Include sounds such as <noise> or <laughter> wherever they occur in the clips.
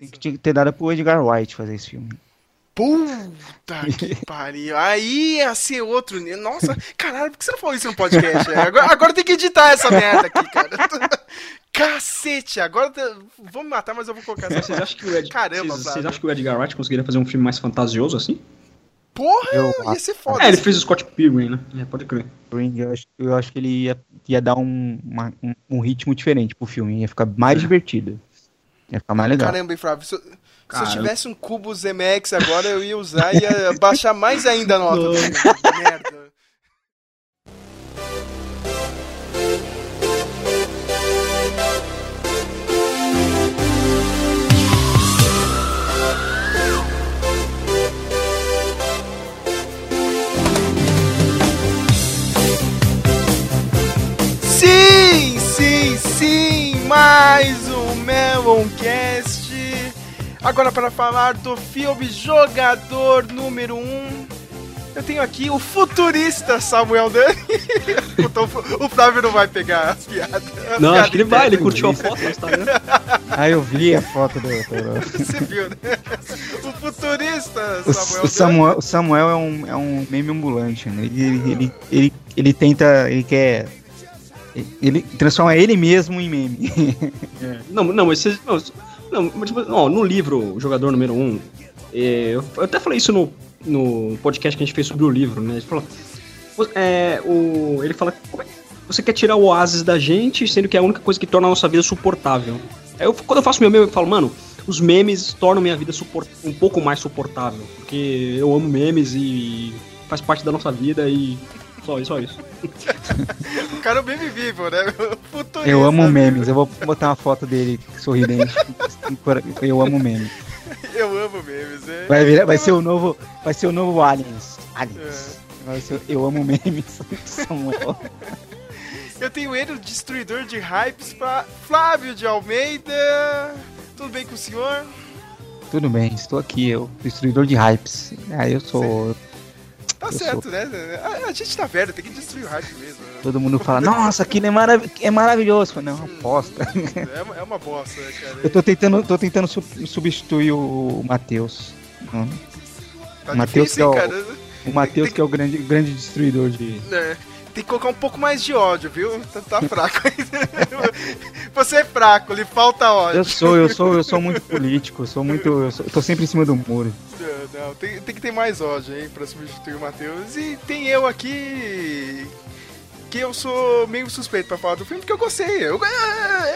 Tem que, tinha que ter dado pro Edgar Wright fazer esse filme. Puta <laughs> que pariu. Aí ia ser outro. Nossa, caralho, por que você não falou isso no podcast? Agora, agora tem que editar essa merda aqui, cara. <laughs> Cacete, agora vou me matar, mas eu vou colocar essa. Vocês acham que o Ed... Caramba, vocês, vocês acham que o Edgar Wright conseguiria fazer um filme mais fantasioso assim? Porra, Eu ia ser foda. É, ele fez o Scott Pilgrim, né? É, pode crer. Eu acho, eu acho que ele ia, ia dar um, uma- um, um ritmo diferente pro filme. Ia ficar mais <laughs> divertido. Ia ficar mais legal. Caramba, Flávio? Se, eu- se eu tivesse um cubo ZMX agora, eu ia usar e ia <laughs> baixar mais ainda a nota. <laughs> Merda. Sim, sim, sim, mais um Meloncast. Agora para falar do filme Jogador número 1. Um, eu tenho aqui o futurista Samuel Dani. <laughs> O Flávio não vai pegar as piadas. a Não, piada acho que ele vai, ele curtiu a foto no Instagram. Ah, eu vi a foto do. <laughs> Você viu, né? O futurista O, Samuel o Samuel, o Samuel é um, é um meme ambulante, né? Ele, ele, ele, ele, ele tenta. Ele quer. Ele transforma ele mesmo em meme. Não, não, mas. Não, mas, tipo, no livro, jogador número 1, um, é, eu até falei isso no, no podcast que a gente fez sobre o livro, né? Ele falou. É, o, ele fala. "Como é Você quer tirar o oásis da gente, sendo que é a única coisa que torna a nossa vida suportável. Aí eu, quando eu faço meu meme, eu falo, mano, os memes tornam minha vida um pouco mais suportável. Porque eu amo memes e faz parte da nossa vida e. Só isso, só isso. <laughs> O cara é um meme vivo, né? <laughs> Futurista. Eu amo memes. Eu vou botar uma foto dele sorridente. <laughs> Eu amo memes. Eu amo memes, né? Vai, virar, vai ser o novo. Vai ser o novo Aliens. Aliens. Vai ser- eu amo memes. Samuel. Eu tenho ele, o destruidor de hypes, pra Flávio de Almeida. Tudo bem com o senhor? Tudo bem, estou aqui, eu, destruidor de hypes. Ah, eu sou. Tá certo, né? A, a gente tá velho, tem que destruir o hype mesmo. né? Todo mundo fala, nossa, aquilo é, marav é maravilhoso. Falo, Não, é uma bosta. É uma, é uma bosta, né, cara? Eu tô tentando, tô tentando su- substituir o Matheus. Tá Matheus que é o- cara? O Matheus que é o grande, grande destruidor de. É, tem que colocar um pouco mais de ódio, viu? Tá, tá fraco. <laughs> Você é fraco, lhe falta ódio. Eu sou, eu sou, eu sou muito político, eu sou muito. Eu, sou- eu tô sempre em cima do muro. Não, não, tem, tem que ter mais ódio, hein, pra substituir o Matheus. E tem eu aqui. Que eu sou meio suspeito pra falar do filme, porque eu gostei. Eu,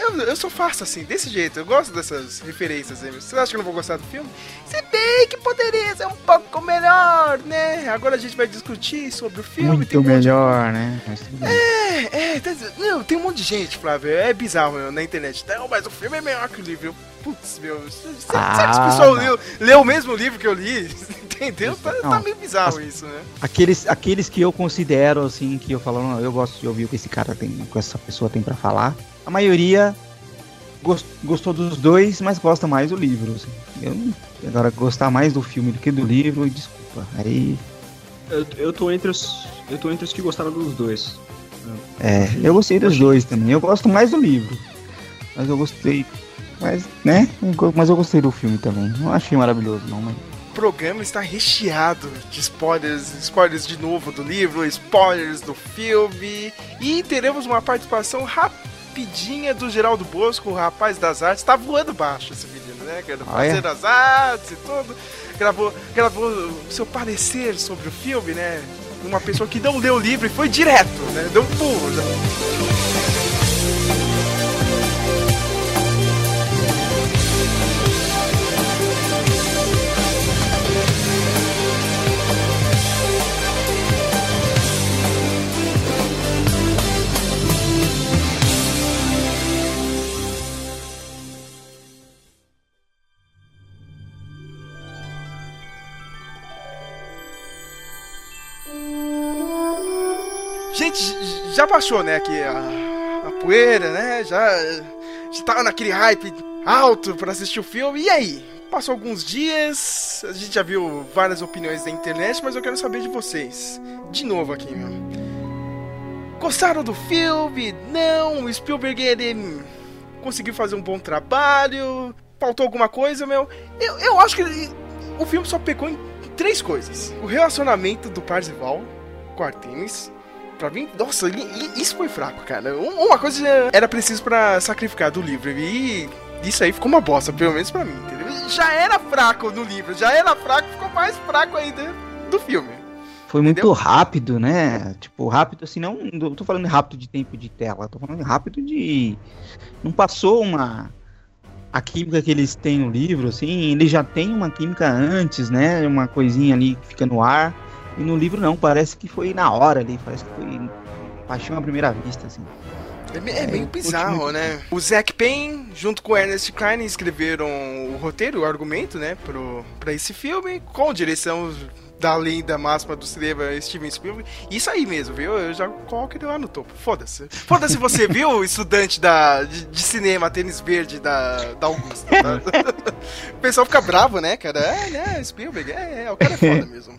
eu, eu sou fácil assim, desse jeito. Eu gosto dessas referências aí. Você acha que eu não vou gostar do filme? Se bem que poderia ser um pouco melhor, né? Agora a gente vai discutir sobre o filme. tem Muito um monte de melhor, né? É, é, tá- não, tem um monte de gente, Flávio, é bizarro meu, na internet. Não, mas o filme é melhor que o livro. Putz, meu, será que esse Ah, pessoal não. leu, leu o mesmo livro que eu li? <laughs> Entendeu? Tá, tá meio bizarro isso, né? Aqueles, aqueles que eu considero, assim, que eu falo, não, eu gosto de ouvir o que esse cara tem, o que essa pessoa tem pra falar. A maioria gos- gostou dos dois, mas gosta mais do livro. assim. Eu, agora, gostar mais do filme do que do livro, desculpa. Aí, Eu, eu tô entre os. Eu tô entre os que gostaram dos dois. é, eu gostei dos dois também. Eu gosto mais do livro. Mas eu gostei. Mas, né? Mas eu gostei do filme também. Não achei maravilhoso, não, mas. O programa está recheado de spoilers, spoilers de novo do livro, spoilers do filme. E teremos uma participação rapidinha do Geraldo Bosco, o rapaz das artes. Tá voando baixo esse menino, né? cara? Ah, é? As artes e tudo. Gravou, gravou o seu parecer sobre o filme, né? Uma pessoa que não leu o livro e foi direto, né? Deu um pulo já. Já baixou, né, aqui a, a poeira, né? Já, já tava naquele hype alto pra assistir o filme. E aí? Passou alguns dias, a gente já viu várias opiniões da internet, mas eu quero saber de vocês. De novo aqui, meu. Gostaram do filme? Não, o Spielberg ele conseguiu fazer um bom trabalho. faltou alguma coisa, meu. Eu, eu acho que o filme só pecou em três coisas: o relacionamento do Parzival com Artemis. Pra mim, nossa, isso foi fraco, cara. Uma coisa era preciso para sacrificar do livro. E isso aí ficou uma bosta, pelo menos pra mim, entendeu? Já era fraco no livro, já era fraco, ficou mais fraco ainda do filme. Foi muito entendeu? rápido, né? Tipo, rápido assim, não, não tô falando rápido de tempo de tela, tô falando rápido de. Não passou uma a química que eles têm no livro, assim, ele já tem uma química antes, né? Uma coisinha ali que fica no ar. E no livro não, parece que foi na hora ali, parece que foi paixão à primeira vista, assim. É, é meio bizarro, né? O Zack Payne, junto com o Ernest Klein, escreveram o roteiro, o argumento, né, pro, pra esse filme, com direção da lenda máxima do cinema Steven Spielberg. Isso aí mesmo, viu? Eu já coloco ele lá no topo. Foda-se. Foda-se você, <laughs> viu, estudante da, de, de, cinema, tênis verde da, da Augusta. Tá? <laughs> o pessoal fica bravo, né, cara? É, né, Spielberg, é, é, o cara é foda <laughs> mesmo.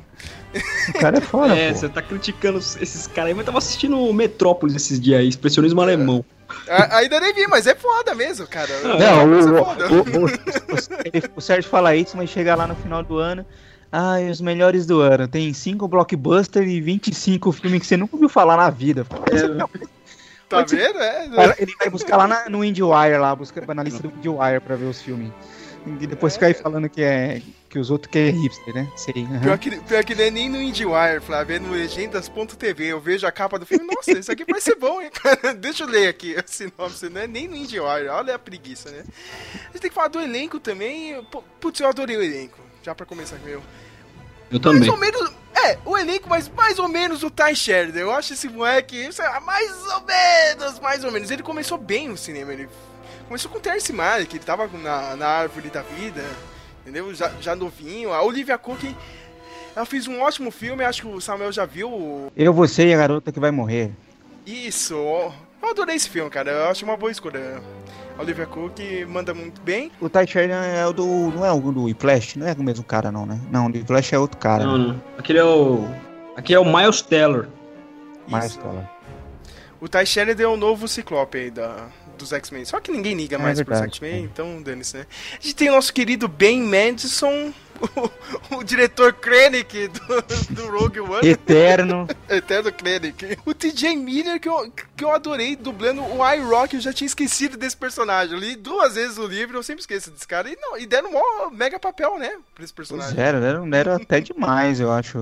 O cara é foda, É, pô. você tá criticando esses caras aí, mas eu tava assistindo Metrópolis esses dias aí, expressionismo alemão. A, ainda nem vi, mas é foda mesmo, cara. Não, o, o, o, o, Sérgio fala isso, mas chega lá no final do ano, Ai, os melhores do ano. Tem 5 blockbusters e 25 filmes que você nunca ouviu falar na vida. É. Tá vendo? É, Ele vai buscar lá na, no IndieWire, lá, busca na lista do IndieWire pra ver os filmes. E depois é, fica aí falando que é que os outros que é hipster, né? Sei. Uhum. Pior, que, pior que nem, nem no IndieWire, Flávio, é no legendas.tv. Eu vejo a capa do filme, nossa, isso aqui vai ser bom, hein, cara? <laughs> Deixa eu ler aqui a sinopse, não é nem no IndieWire, olha a preguiça, né? A gente tem que falar do elenco também. Putz, eu adorei o elenco, já pra começar com meu. Eu também. Mais ou menos. É, o elenco, mas mais ou menos o Ty Sheridan. Eu acho esse moleque, lá, mais ou menos, mais ou menos. Ele começou bem no cinema. Ele começou com o Terence Malick, ele tava na, na árvore da vida, entendeu? Já, já novinho. A Olivia Cook, ela fez um ótimo filme, acho que o Samuel já viu. Eu, você e a garota que vai morrer. Isso, eu adorei esse filme, cara. Eu acho uma boa escolha. Olivia Cook manda muito bem. O Ty Sheridan é o do. Não é o do Whiplash? Não é o mesmo cara, não, né? Não, o Whiplash é outro cara. Não, né? não. Aquele é o. Aqui é o Miles Teller. Miles Teller. O Ty Sheridan é o novo Ciclope aí da, dos X-Men. Só que ninguém liga é mais verdade, pros X-Men, é. então dane-se, né? A gente tem o nosso querido Ben Madison, o, <laughs> o diretor Krennic do, do Rogue One. Eterno. <laughs> Eterno Krennic. O TJ Miller, que eu, que eu adorei dublando o iRock, eu já tinha esquecido desse personagem. Eu li duas vezes o livro, eu sempre esqueço desse cara. E, não, e deram um mega papel, né, pra esse personagem. Era, era, era até demais, eu acho.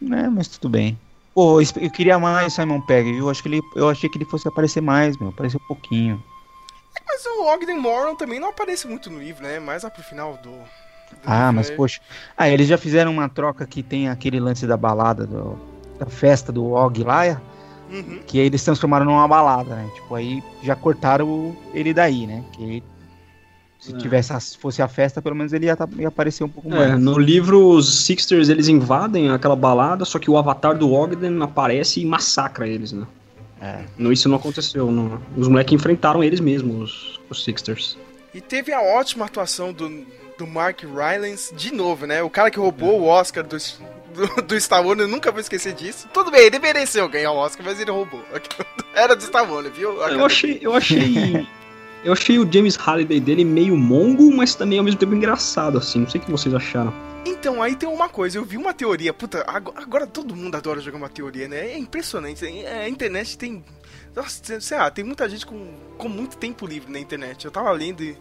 né, mas tudo bem. Pô, eu queria mais Simon Pegg, viu? Acho que ele, eu achei que ele fosse aparecer mais, meu. Apareceu um pouquinho. Mas o Ogden Moran também não aparece muito no livro, né? Mais lá pro final do. Ah, mas poxa. Ah, eles já fizeram uma troca que tem aquele lance da balada, do, da festa do Og lá. Uhum. Que aí eles transformaram numa balada, né? Tipo, aí já cortaram ele daí, né? Que se é. tivesse fosse a festa, pelo menos ele ia, tá, ia aparecer um pouco mais. É, no livro, os Sixters eles invadem aquela balada, só que o avatar do Ogden aparece e massacra eles, né? É. No, isso não aconteceu. Não. Os moleques enfrentaram eles mesmos, os, os Sixters. E teve a ótima atuação do, do Mark Rylance de novo, né? O cara que roubou é. o Oscar do, do, do Star Wars, eu nunca vou esquecer disso. Tudo bem, ele mereceu ganhar o Oscar, mas ele roubou. <laughs> Era do Wars, viu? Eu achei, eu achei Eu achei o James Halliday dele meio mongo, mas também ao mesmo tempo engraçado, assim. Não sei o que vocês acharam. Então, aí tem uma coisa, eu vi uma teoria, puta, agora, agora todo mundo adora jogar uma teoria, né? É impressionante. A internet tem. Nossa, sei lá, tem muita gente com, com muito tempo livre na internet. Eu tava lendo e.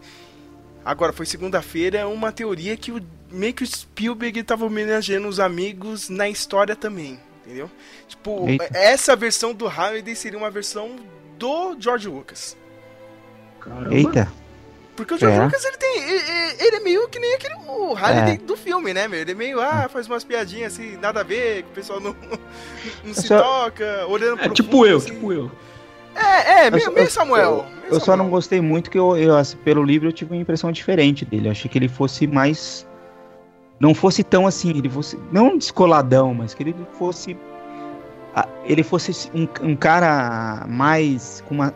Agora, foi segunda-feira, uma teoria que o, meio que o Spielberg tava homenageando os amigos na história também, entendeu? Tipo, Eita. essa versão do Halliday seria uma versão do George Lucas. Caramba. Eita. Porque o George é. Lucas, ele tem. Ele, ele, é meio que nem aquele o Harley é. do filme, né, meu? Ele é meio, ah, faz umas piadinhas assim, nada a ver, que o pessoal não, <laughs> não se só... toca, olhando é, pro Tipo fundo, eu, assim. tipo eu. É, é, meio, meio Samuel. Eu, eu só não gostei muito que eu, eu assim, pelo livro eu tive uma impressão diferente dele. Eu achei que ele fosse mais. Não fosse tão assim, ele fosse. Não descoladão, mas que ele fosse. Ele fosse um, um cara mais. com uma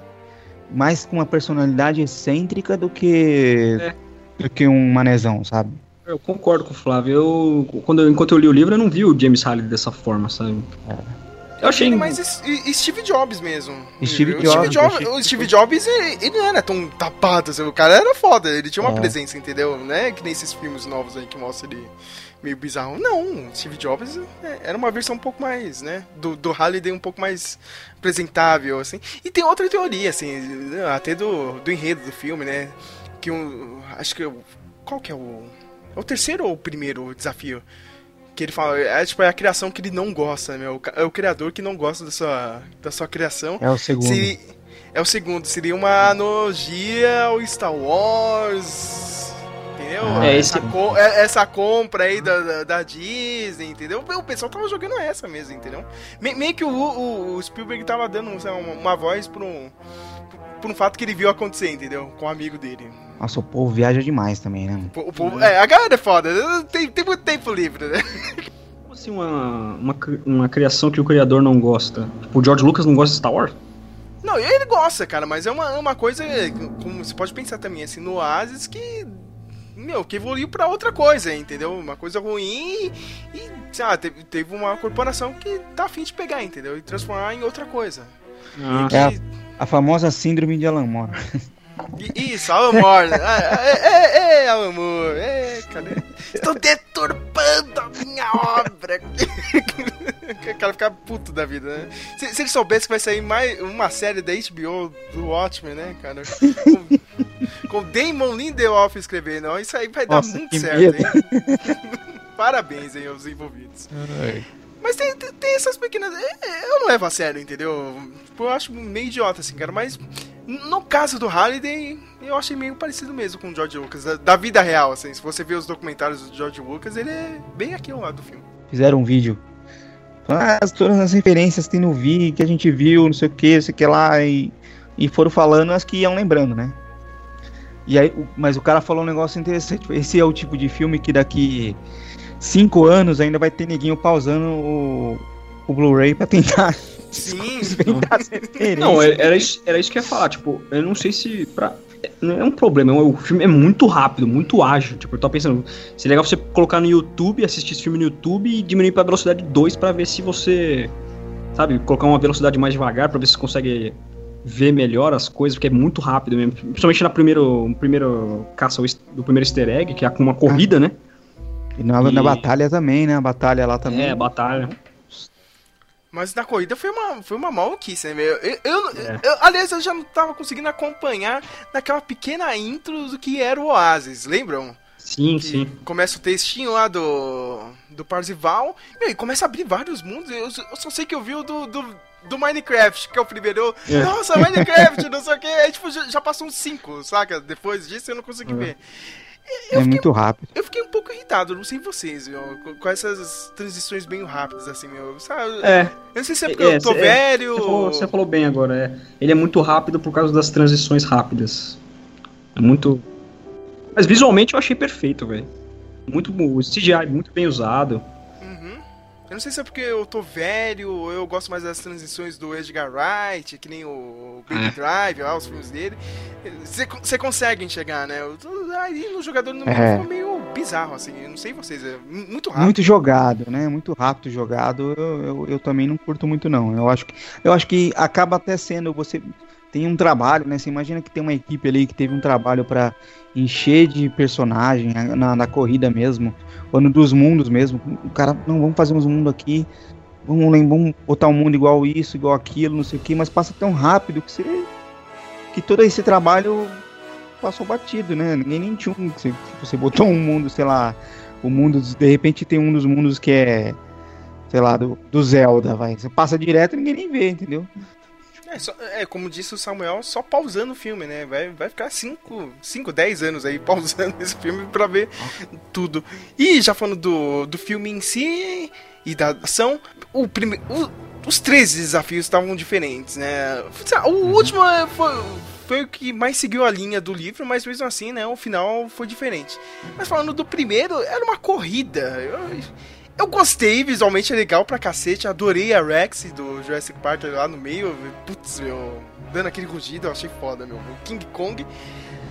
mais com uma personalidade excêntrica do que é. do que um manezão, sabe? Eu concordo com o Flávio. Eu, quando enquanto eu li o livro, eu não vi o James Halliday dessa forma, sabe? É. Eu achei. Ele mais es- e- Steve Jobs mesmo. Steve Jobs, Steve Jobs, achei- o Steve Jobs, ele, ele não era tão tapado, assim, o cara era foda, ele tinha uma É. presença, entendeu? Não é que nem esses filmes novos aí que mostram ele meio bizarro. Não, Steve Jobs é, era uma versão um pouco mais, né, do, do Halliday um pouco mais apresentável, assim. E tem outra teoria, assim, até do, do enredo do filme, né, que um, acho que, o- qual que é o, é o terceiro ou o primeiro desafio? Que ele fala, é tipo é a criação que ele não gosta, né? É o criador que não gosta da sua, da sua criação. É o segundo. Se- é o segundo, seria uma analogia ao Star Wars. Entendeu? Ah, É, essa, esse- co- é- essa compra aí da, da, da Disney, entendeu? O pessoal tava jogando essa mesmo, entendeu? Me- meio que o, o- o Spielberg tava dando sei lá, uma, uma voz pra um, por um fato que ele viu acontecer, entendeu? Com um amigo dele. Nossa, o povo viaja demais também, né? O, o povo- é, a galera é foda, tem, tem muito tempo livre, né? Como assim uma, uma, uma criação que o criador não gosta? Tipo, o George Lucas não gosta de Star Wars? Não, ele gosta, cara, mas é uma, uma coisa, como você pode pensar também, assim, no Oasis que, meu, que evoluiu pra outra coisa, entendeu? Uma coisa ruim e, sei lá, teve, teve uma corporação que tá afim de pegar, entendeu? E transformar em outra coisa. Ah, Que- É a- famosa síndrome de Alan Moore. Isso, Alan Moore. <laughs> Ah, É, é, é, Alan Moore. É, cara. Estou deturpando a minha obra. o <laughs> cara fica puto da vida, né? Se, se ele soubesse que vai sair mais uma série da HBO do Watchmen, né, cara? Com, com Damon Lindelof escrevendo. ó, Isso aí vai dar Nossa, muito que certo, medo. hein? <laughs> Parabéns aí aos envolvidos. Mas tem, tem, tem essas pequenas. é, é, Eu não levo a sério, entendeu? Tipo, eu acho meio idiota, assim, cara. Mas no caso do Halliday, eu achei meio parecido mesmo com o George Lucas. Da, da vida real, assim. Se você ver os documentários do George Lucas, ele é bem aqui ao lado do filme. Fizeram um vídeo. Ah, todas as referências que no vídeo, que a gente viu, não sei o que, não sei o que lá. E, e foram falando as que iam lembrando, né? E aí, mas o cara falou um negócio interessante. Esse é o tipo de filme que daqui cinco anos ainda vai ter neguinho pausando o, o Blu-ray pra tentar <laughs> Sim. Não, é- era isso, era isso que eu ia falar. Tipo, eu não sei se. Pra, não é um problema, o filme é muito rápido, muito ágil. Tipo, eu tô pensando, seria legal você colocar no YouTube, assistir esse filme no YouTube e diminuir pra velocidade 2 pra ver se você. Sabe, colocar uma velocidade mais devagar pra ver se você consegue ver melhor as coisas, porque é muito rápido mesmo. Principalmente na primeiro, primeiro caça do primeiro easter egg, que é com uma corrida, né? E na, E- na batalha também, né? A batalha lá também. É, batalha. mas na corrida foi uma, foi uma maluquice, né, meu? Eu, eu, É. eu- aliás, eu já não tava conseguindo acompanhar naquela pequena intro do que era o Oasis, lembram? Sim, que sim. começa o textinho lá do, do Parzival, meu, e começa a abrir vários mundos. Eu, eu só sei que eu vi o do, do, do Minecraft, que é o primeiro. É. Nossa, Minecraft, não sei o que. Aí, tipo, já, já passou uns 5, saca? Depois disso eu não consegui É. ver. É muito rápido. Eu fiquei um pouco irritado, não sei vocês, com, com essas transições bem rápidas, assim, meu. Sabe? É, Eu não sei se é porque É, eu tô é, velho. Você falou, você falou bem agora, é. Ele é muito rápido por causa das transições rápidas. É muito. Mas visualmente eu achei perfeito, velho. Muito o CGI muito bem usado. Eu não sei se é porque eu tô velho, ou eu gosto mais das transições do Edgar Wright, que nem o Baby É. Drive, lá, os filmes dele. Você consegue enxergar, né? Aí no jogador no É. ficou meio bizarro, assim. Eu não sei vocês, é mu- muito rápido. Muito jogado, né? Muito rápido jogado. Eu, eu, eu também não curto muito, não. Eu acho que, eu acho que acaba até sendo. Você tem um trabalho, né? Você imagina que tem uma equipe ali que teve um trabalho pra encher de personagem na, na corrida mesmo, ou no dos mundos mesmo. O cara, não, vamos fazer uns mundos aqui. Vamos, vamos botar um mundo igual isso, igual aquilo, não sei o que, mas passa tão rápido que você. que todo esse trabalho passou batido, né? Ninguém nem tinha um. Você, você botou um mundo, sei lá, o mundo, dos- de repente tem um dos mundos que é, sei lá, do, do Zelda, vai. Você passa direto e ninguém nem vê, entendeu? É, só- é, como disse o Samuel, só pausando o filme, né? Vai, vai ficar 5, 10 anos aí <laughs> pausando esse filme pra ver tudo. E já falando do, do filme em si e da ação, o prime... o- os três desafios estavam diferentes, né? O último é, foi, foi o que mais seguiu a linha do livro, mas mesmo assim, né? O final foi diferente. Mas falando do primeiro, era uma corrida. Eu, eu gostei, visualmente é legal pra cacete. Adorei a Rex do Jurassic Park lá no meio. Putz, meu, dando aquele rugido, eu achei foda, meu. O King Kong.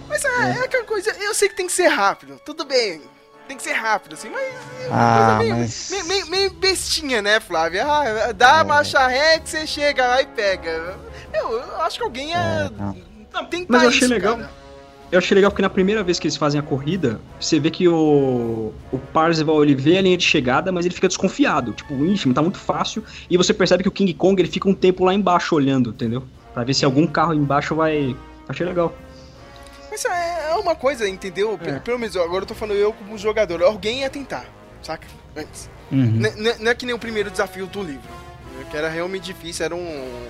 Mas é, é aquela coisa, eu sei que tem que ser rápido, tudo bem. tem que ser rápido, assim, mas. Ah, meio, mas- meio, meio- meio bestinha, né, Flávia? Ah, dá a É. marcha ré que você chega lá e pega. Eu, eu acho que alguém ia. É, não. tentar Mas eu achei isso, legal. cara. Eu achei legal porque na primeira vez que eles fazem a corrida, você vê que o, o Parzival ele vê a linha de chegada, mas ele fica desconfiado. Tipo, ixi, tá muito fácil. E você percebe que o King Kong ele fica um tempo lá embaixo olhando, entendeu? Pra ver se algum carro embaixo vai. Achei legal. Mas é é uma coisa, entendeu? É. Pelo menos agora eu tô falando eu como jogador. Alguém ia tentar, saca? Antes. Uhum. Não é que nem o primeiro desafio do livro. Que era realmente difícil, era um.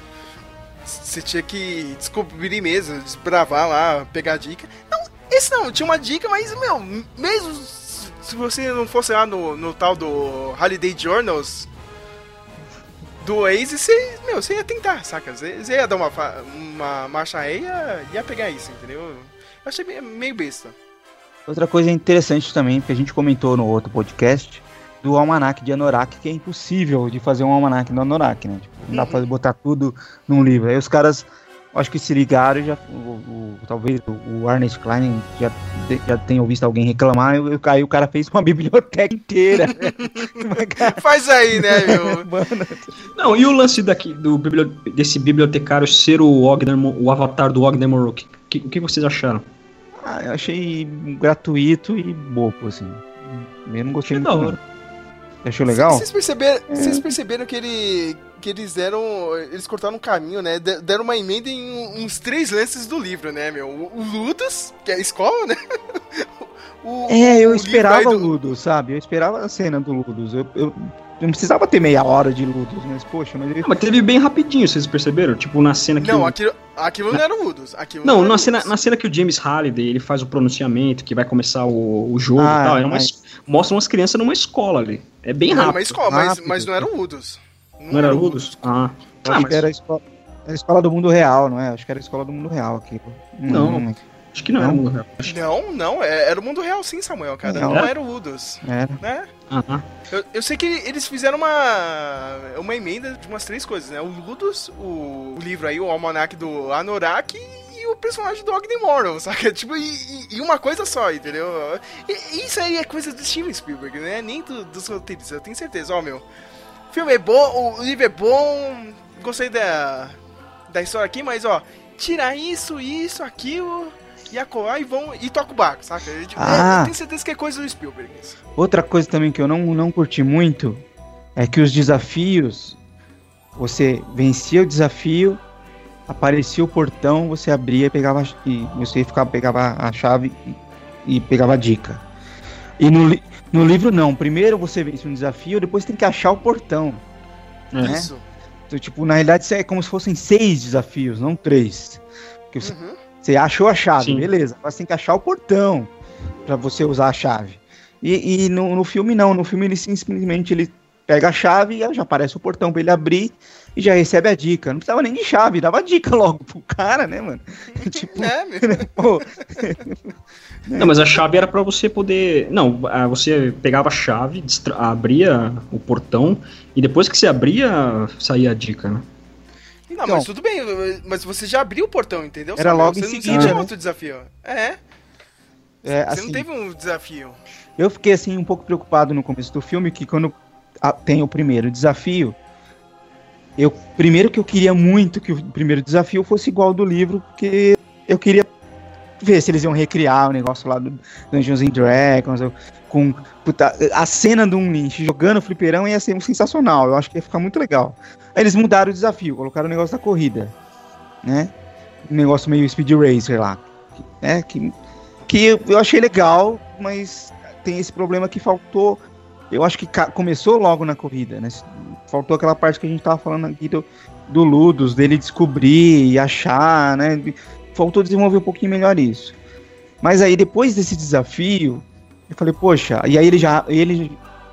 Você tinha que descobrir mesmo, desbravar lá, pegar dica. Não, esse não, tinha uma dica, mas, meu, mesmo se você não fosse lá no, no tal do Holiday Journals do Waze, você, meu, você ia tentar, saca? Você, ia dar uma, uma marcha ré e ia, pegar isso, entendeu? Eu achei meio besta. Outra coisa interessante também, que a gente comentou no outro podcast, do almanac de Anorak, que é impossível de fazer um almanac no Anorak, né? Tipo, não dá pra botar tudo num livro. Aí os caras, acho que se ligaram e já. O, o- talvez o, o Ernest Klein já, já tenha visto alguém reclamar, e o- aí o cara fez uma <laughs> biblioteca inteira. Faz aí, né, <laughs> meu? Mano, Não, e o lance daqui do bibli- desse bibliotecário ser o Mo- o avatar do Wagner Moreau? que- que- O que vocês acharam? ah, eu achei gratuito e bobo, assim. Eu não gostei Achei muito. da não. hora. Achou legal? Vocês perceberam, vocês perceberam que, ele, que eles deram. Eles cortaram um caminho, né? De- Deram uma emenda em uns três lances do livro, né, meu? O, Ludas, que é a escola, né? <laughs> O- É, eu esperava aí o do- Ludus, sabe? Eu esperava a cena do Ludus. Eu, eu não precisava ter meia hora de Ludus, mas poxa, mas ele... Ah, mas teve bem rapidinho, vocês perceberam? Tipo, na cena que. Não, o... aquilo, aquilo não era o Ludas. Aquilo Não, era na cena, na cena que o James Halliday ele faz o pronunciamento, que vai começar o, o jogo Ah, e tal, era uma mas- es- mostra umas crianças numa escola ali. É bem Era rápido. uma escola, mas, rápido. mas não era o Ludas. Não era Ludus? Ah. Ah, acho mas que era a, escola, era a escola do mundo real, não é? Acho que era a escola do mundo real aqui. Não. Hum, acho que não, Não. era mundo real. Acho- Não, não, é- era o mundo real sim, Samuel, cara. Não. Não, era o Ludas, era. né? Ah, ah. Eu, eu sei que eles fizeram uma, uma emenda de umas três coisas, né? O Ludus, o, o livro aí, o almanac do Anorak e o personagem do Ogden Morrow, <laughs> saca? Tipo, e, e- uma coisa só, entendeu? E, isso aí é coisa do Steven Spielberg, né? Nem do- dos roteiristas, eu tenho certeza. Ó, meu, o filme é bom, o livro é bom, gostei da, da história aqui, mas, ó, tira isso, isso, aquilo... E acolá e vão e toca o barco, saca? Eu, tipo, Ah. eu tenho certeza que é coisa do Spielberg isso. Outra coisa também que eu não, não curti muito é que os desafios, você vencia o desafio, aparecia o portão, você abria e pegava e você ficava pegava a chave e, e pegava a dica. E no, li- no livro não, primeiro você vence um desafio, depois tem que achar o portão. Né? Isso. Então, tipo, na realidade isso é como se fossem seis desafios, não três. Porque você, Uhum. Você achou a chave, Sim. beleza. Você tem que achar o portão pra você usar a chave. E, e no, no filme não, no filme ele simplesmente ele pega a chave e já aparece o portão pra ele abrir e já recebe a dica. Não precisava nem de chave, dava dica logo pro cara, né, mano? <laughs> <laughs> tipo, É, pô, <laughs> Não, mas a chave era pra você poder. Não, você pegava a chave, abria o portão e depois que você abria, saía a dica, né? Não, Então. mas tudo bem, mas você já abriu o portão, entendeu? Era Samuel? logo em você não- seguida, Você não tinha né? outro desafio. É, é, você assim, não teve um desafio. Eu fiquei assim um pouco preocupado no começo do filme que quando tem o primeiro desafio, eu primeiro que eu queria muito que o primeiro desafio fosse igual ao do livro, porque eu queria ver se eles iam recriar o negócio lá do Dungeons and Dragons com puta, a cena do um Lynch jogando fliperão ia ser sensacional. Eu acho que ia ficar muito legal. Aí eles mudaram o desafio, colocaram o negócio da corrida, né? Um negócio meio speed racer lá, né? Que que eu achei legal, mas tem esse problema que faltou. Eu acho que começou logo na corrida, né? Faltou aquela parte que a gente tava falando aqui do, do Ludus, dele descobrir e achar, né? Faltou desenvolver um pouquinho melhor isso. Mas aí depois desse desafio, eu falei, poxa, e aí ele já, ele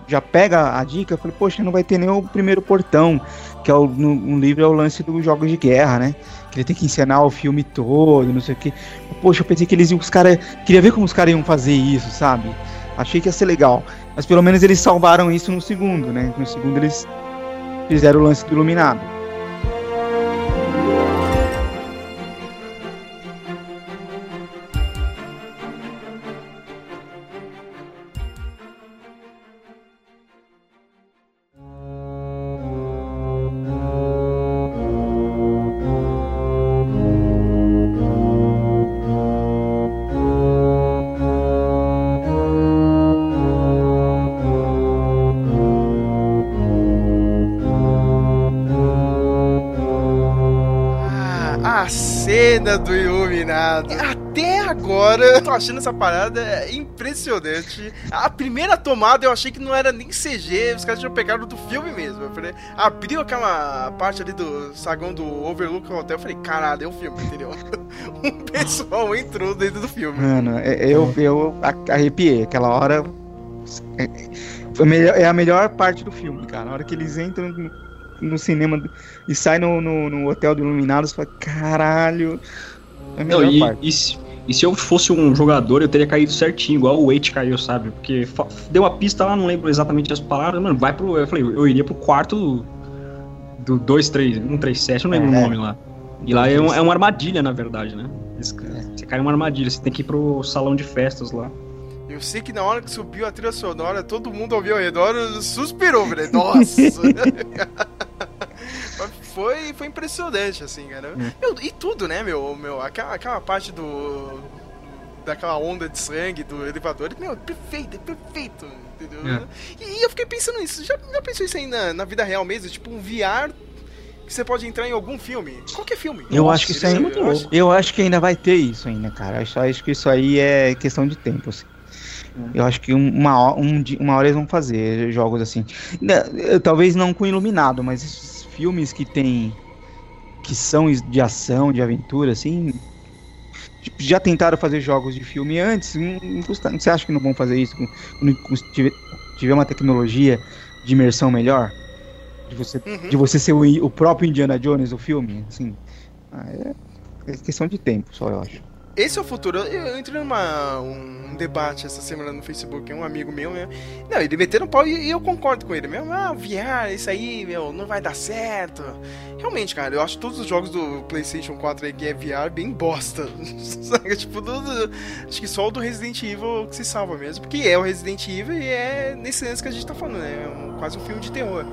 já pega a dica, eu falei, poxa, não vai ter nem o primeiro portão, que é o, no, livro é o lance dos jogos de guerra, né? Que ele tem que encenar o filme todo, não sei o que. Poxa, eu pensei que eles iam, os caras, queria ver como os caras iam fazer isso, sabe? Achei que ia ser legal. Mas pelo menos eles salvaram isso no segundo, né? No segundo eles fizeram o lance do iluminado. Achando essa parada impressionante. A primeira tomada eu achei que não era nem CG, os caras tinham pegado do filme mesmo. Eu falei, abriu aquela parte ali do sagão do Overlook Hotel, eu falei, caralho, é um filme, entendeu? <laughs> um pessoal entrou dentro do filme. Mano, é, eu, eu arrepiei. Aquela hora. É, foi melhor, é a melhor parte do filme, cara. Na hora que eles entram no, cinema e saem no, no, no, hotel do Iluminados, fala, caralho. É a melhor Não, e, parte. E se, e se eu fosse um jogador, eu teria caído certinho, igual o Wait caiu, sabe? Porque deu uma pista lá, não lembro exatamente as palavras, mano, vai pro. Eu falei, eu iria pro quarto do 2, 3, 137, não lembro é. o nome lá. E lá é, um, é uma armadilha, na verdade, né? Você cai numa armadilha, você tem que ir pro salão de festas lá. Eu sei que na hora que subiu a trilha sonora, todo mundo ouviu ao redor suspirou, velho. Nossa! <laughs> foi, foi impressionante, assim, cara. É. Meu, e tudo, né, meu? meu aquela, aquela parte do. daquela onda de sangue do elevador, meu, perfeito, é perfeito, entendeu? É. E, e, eu fiquei pensando nisso. Já, já pensou isso aí na, na vida real mesmo? Tipo, um VR que você pode entrar em algum filme. Qualquer filme. Eu Nossa, acho que isso aí é muito louco. Eu, eu acho que ainda vai ter isso ainda, cara. Eu acho, acho que isso aí é questão de tempo, assim. Eu acho que uma, um, uma hora eles vão fazer jogos assim. Talvez não com iluminado, mas filmes que tem. que são de ação, de aventura, assim. Já tentaram fazer jogos de filme antes. Não, não custa, você acha que não vão fazer isso quando tiver, tiver uma tecnologia de imersão melhor? De você, uhum. de você ser o, o próprio Indiana Jones do filme? Assim, ah, é, é questão de tempo, só eu acho esse é o futuro. Eu entrei numa um debate essa semana no Facebook, um amigo meu, né? Não, ele meteu no pau e, eu concordo com ele mesmo. Ah, VR, isso aí, meu, não vai dar certo. Realmente, cara, eu acho todos os jogos do PlayStation 4 aí que é VR bem bosta. <laughs> Sabe? Tipo, acho que só o do Resident Evil que se salva mesmo. Porque é o Resident Evil e é nesse lance que a gente tá falando, né? É um, quase um filme de terror.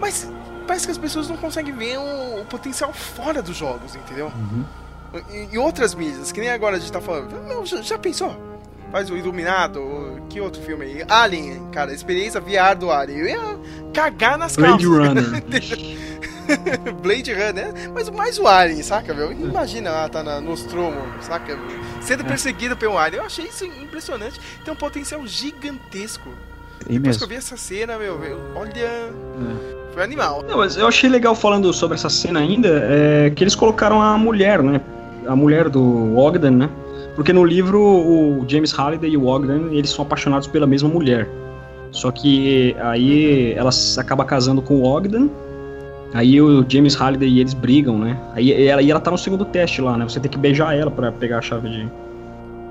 Mas parece que as pessoas não conseguem ver o, o potencial fora dos jogos, entendeu? Uhum em, outras mídias, que nem agora a gente tá falando. Não, já, já pensou? Faz o Iluminado, que outro filme aí? Alien, cara, experiência VR do Alien. Eu ia cagar nas Blade calças. Runner. <laughs> Blade Runner, mas mais o Alien, saca, meu? Imagina lá, tá na Nostromo, saca? Sendo é. perseguido pelo Alien. Eu achei isso impressionante. Tem um potencial gigantesco. E Depois mesmo. que eu vi essa cena, meu, olha. É. Foi animal. Não, mas eu achei legal falando sobre essa cena ainda, é, que eles colocaram a mulher, né? A mulher do Ogden, né? Porque no livro o James Halliday e o Ogden, eles são apaixonados pela mesma mulher. Só que aí ela acaba casando com o Ogden. Aí o James Halliday e eles brigam, né? Aí ela, e ela tá no segundo teste lá, né? Você tem que beijar ela para pegar a chave de,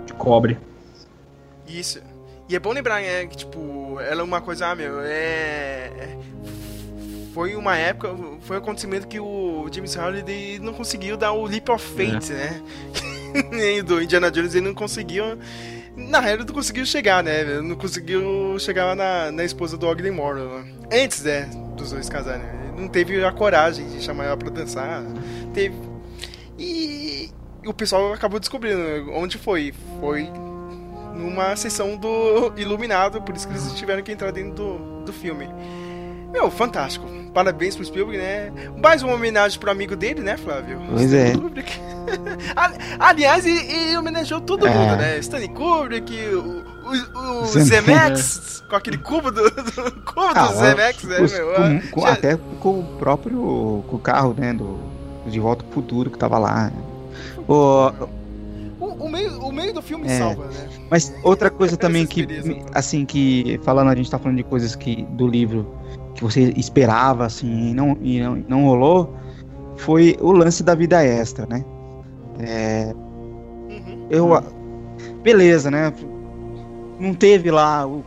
de cobre. Isso. E é bom lembrar, né, que, tipo, ela é uma coisa, ah, meu, é foi uma época, foi um acontecimento que o James Halliday não conseguiu dar o leap of faith, é. né? Nem <laughs> do Indiana Jones ele não conseguiu. Na real, ele não conseguiu chegar, né? Ele não conseguiu chegar na, na esposa do Ogden Morrow. Né? Antes, né? Dos dois casarem. Ele não teve a coragem de chamar ela pra dançar. Teve. E, e o pessoal acabou descobrindo onde foi. Foi numa sessão do Iluminado, por isso que eles tiveram que entrar dentro do, do filme. Meu, fantástico. Parabéns pro Spielberg, né? Mais uma homenagem pro amigo dele, né, Flávio? Pois é. <laughs> Aliás, ele, homenageou todo é. mundo, né? Stanley Kubrick, o, o, o Zemex, com aquele cubo do, do cubo ah, do Zemex, né, os, meu? Com, com, já... Até com o próprio com o carro, né, do De Volta pro Futuro que tava lá. O, o, o, meio, o meio do filme é, salva, né? Mas outra coisa também que, assim, que falando, a gente tá falando de coisas que do livro que você esperava, assim, e não, e não, não rolou, foi o lance da vida extra, né? É, uhum. Eu. Beleza, né? Não teve lá. O,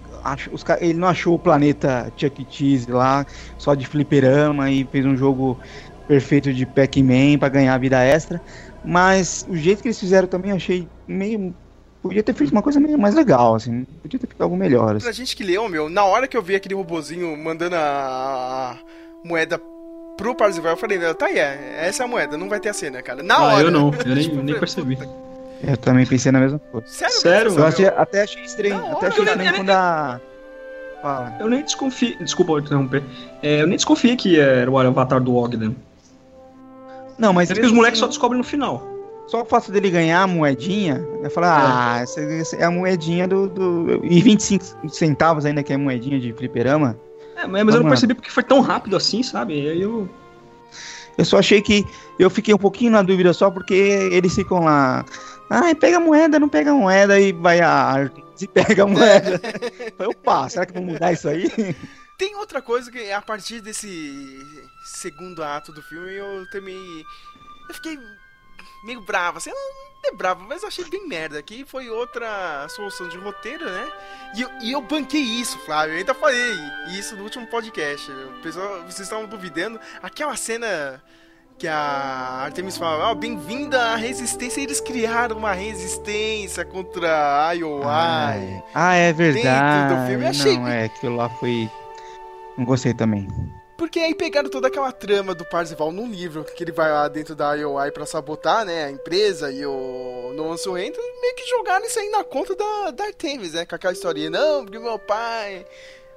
os, ele não achou o planeta Chuck E. Cheese lá, só de fliperama, e fez um jogo perfeito de Pac-Man pra ganhar a vida extra. Mas o jeito que eles fizeram também achei meio Podia ter feito uma coisa mais legal, assim. Podia ter feito algo melhor. Assim. Pra gente que leu, meu, na hora que eu vi aquele robozinho mandando a moeda pro Parzival, eu falei, tá aí, é, essa é a moeda, não vai ter a cena, cara. Na ah, hora. eu não, eu nem, tipo, nem percebi. Eu também pensei na mesma coisa. Sério? Sério? Eu achei, até achei estranho, até achei estranho quando a... Fala. Eu nem desconfiei, desculpa interromper, é, eu nem desconfiei que era o avatar do Ogden. Não, mas... É que os moleques só descobrem no final. Só o fato dele ganhar a moedinha, eu falei, ah, essa, essa é a moedinha do, do. E 25 centavos ainda que é moedinha de fliperama. É, mas eu não percebi porque foi tão rápido assim, sabe? E aí eu. Eu só achei que. Eu fiquei um pouquinho na dúvida só porque eles ficam lá. Ai, pega a moeda, não pega a moeda, e vai a arte e pega a moeda. <laughs> Falei, opa, será que vão mudar isso aí? Tem outra coisa que a partir desse segundo ato do filme eu também. Eu fiquei meio bravo, assim, não é bravo, mas eu achei bem merda. Aqui foi outra solução de roteiro, né? E eu, e eu banquei isso, Flávio. Eu ainda falei isso no último podcast. O pessoal, vocês estavam duvidando. Aquela cena que a Artemis fala, oh, bem-vinda à resistência. Eles criaram uma resistência contra a IOI. Ah, é verdade. Dentro do filme. Eu achei... Não, é, aquilo lá foi... Não gostei também. Porque aí pegaram toda aquela trama do Parzival num livro, que ele vai lá dentro da IOI pra sabotar, né, a empresa e o No One Surrender, meio que jogaram isso aí na conta da, da Artemis, né, com aquela historinha, não, porque meu pai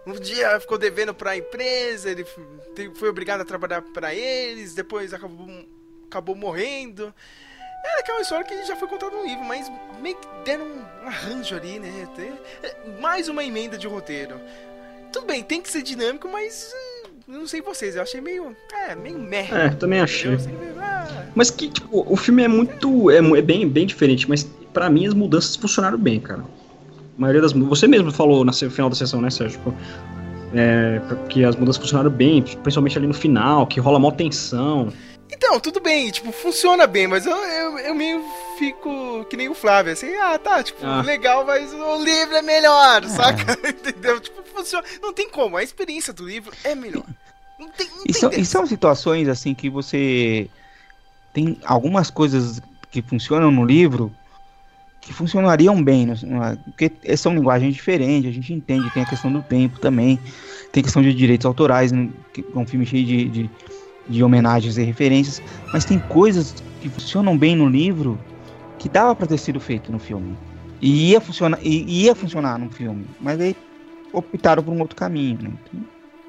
um dia ficou devendo pra empresa, ele foi obrigado a trabalhar para eles, depois acabou, acabou morrendo. Era aquela história que já foi contada no livro, mas meio que deram um arranjo ali, né? Mais uma emenda de roteiro. Tudo bem, tem que ser dinâmico, mas não sei vocês, eu achei meio. É, meio merda. É, também achei. Ah. Mas que, tipo, o filme é muito. É, é bem, bem diferente, mas para mim as mudanças funcionaram bem, cara. A maioria das Você mesmo falou no final da sessão, né, Sérgio? Tipo, é, que as mudanças funcionaram bem, principalmente ali no final, que rola mó tensão. Então, tudo bem, tipo, funciona bem, mas eu, eu, eu meio fico que nem o Flávio, assim, ah, tá, tipo, ah. legal, mas o livro é melhor, é. saca? <laughs> Entendeu? Tipo, funciona. Não tem como, a experiência do livro é melhor. Não tem, não e, são, e são situações, assim, que você. Tem algumas coisas que funcionam no livro que funcionariam bem, porque são linguagens diferentes, a gente entende, tem a questão do tempo também, tem a questão de direitos autorais, que é um filme cheio de, de de homenagens e referências, mas tem coisas que funcionam bem no livro que dava para ter sido feito no filme. E ia funcionar, e ia funcionar no filme, mas aí optaram por um outro caminho, né? Então...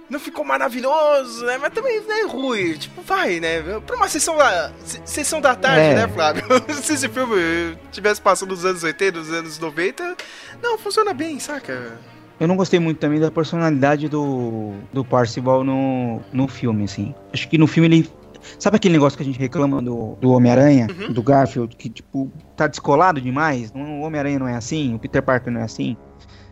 Não ficou maravilhoso, né? Mas também é né, ruim. Tipo, vai, né? Pra uma sessão da, sessão da tarde, é. né, Flávio? <laughs> Se esse filme tivesse passado nos anos 80, nos anos 90, não, funciona bem, saca? Eu não gostei muito também da personalidade do, do Parcival no, no filme, assim. Acho que no filme ele. Sabe aquele negócio que a gente reclama do, do Homem-Aranha, uhum. do Garfield, que, tipo, tá descolado demais? O Homem-Aranha não é assim, o Peter Parker não é assim.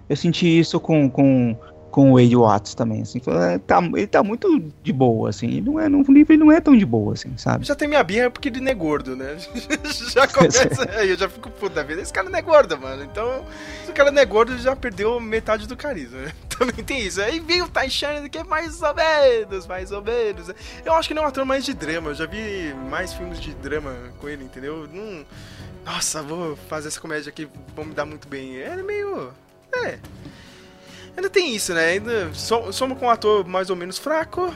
Eu senti isso com, com, com o Wade Watts também, assim. É, tá, ele tá muito de boa, assim. Ele não é, no livro ele não é tão de boa, assim, sabe? Já tem minha birra porque ele não é gordo, né? <laughs> já começa aí, eu já fico puta vida. Esse cara não é gordo, mano. Então, se o cara não é gordo, já perdeu metade do carisma. Né? <laughs> Também tem isso. Aí vem o Taishan, que é mais ou menos, mais ou menos. Eu acho que ele é um ator mais de drama. Eu já vi mais filmes de drama com ele, entendeu? Não... Nossa, vou fazer essa comédia aqui, vão me dar muito bem. Ele é meio. É. Ainda tem isso, né? Ainda soma com um ator mais ou menos fraco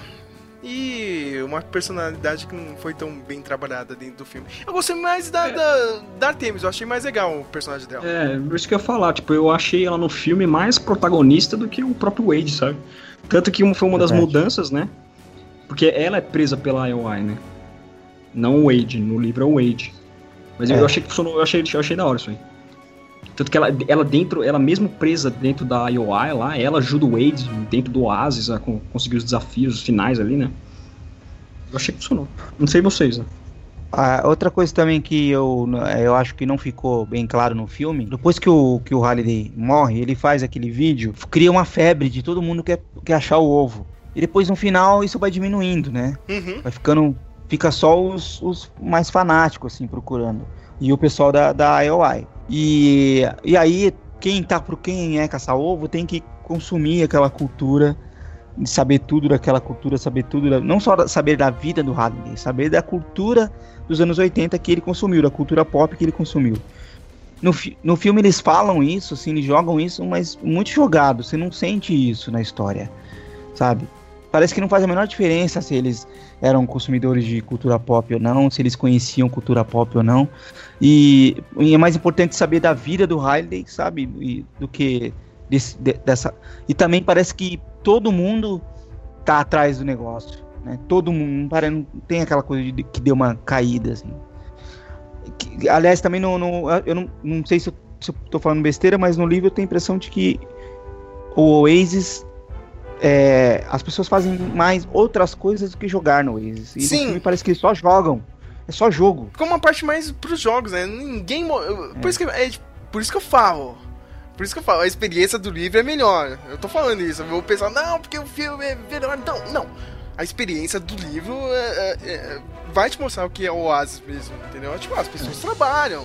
e uma personalidade que não foi tão bem trabalhada dentro do filme. Eu gostei mais da, é. da, da Artemis, eu achei mais legal o personagem dela. É, isso que eu ia falar, tipo, eu achei ela no filme mais protagonista do que o próprio Wade, sabe? Tanto que foi uma das mudanças, né? Porque ela é presa pela IOI, né? Não o Wade, no livro é o Wade. Mas é. eu achei que funcionou, eu achei, eu achei da hora isso aí. Tanto que ela, ela dentro, ela mesmo presa dentro da IOI lá, ela ajuda o Wade dentro do Oasis a conseguir os desafios finais ali, né? Eu achei que funcionou. Não sei vocês, né? Ah, outra coisa também que eu, eu acho que não ficou bem claro no filme, depois que o, que o Halliday morre, ele faz aquele vídeo, cria uma febre de todo mundo que quer, quer achar o ovo. E depois no final isso vai diminuindo, né? Uhum. Vai ficando. Fica só os, os mais fanáticos, assim, procurando. E o pessoal da, da IOI. E, e aí, quem tá pro quem é caçar ovo tem que consumir aquela cultura, de saber tudo daquela cultura, saber tudo, da, não só saber da vida do Hadley, saber da cultura dos anos 80 que ele consumiu, da cultura pop que ele consumiu. No, no filme eles falam isso, assim, eles jogam isso, mas muito jogado, você não sente isso na história, sabe? Parece que não faz a menor diferença se eles eram consumidores de cultura pop ou não, se eles conheciam cultura pop ou não. E, e é mais importante saber da vida do Riley, sabe? E, do que desse, de, dessa. E também parece que todo mundo tá atrás do negócio. Né? Todo mundo. Não tem aquela coisa de, que deu uma caída, assim. que- aliás, também no, no- eu não, não sei se eu, se eu tô falando besteira, mas no livro eu tenho a impressão de que o Oasis. É, as pessoas fazem mais outras coisas do que jogar no Oasis. E Sim. no filme parece que eles só jogam. É só jogo. Ficou uma parte mais pros jogos, né? Ninguém. eu- Por, isso que, é, por isso que eu falo. Por isso que eu falo, a experiência do livro é melhor. Eu tô falando isso. Eu vou pensar, não, porque o filme é melhor. Não, não. A experiência do livro é- é- é- vai te mostrar o que é o Oasis mesmo, entendeu? Tipo, as pessoas trabalham.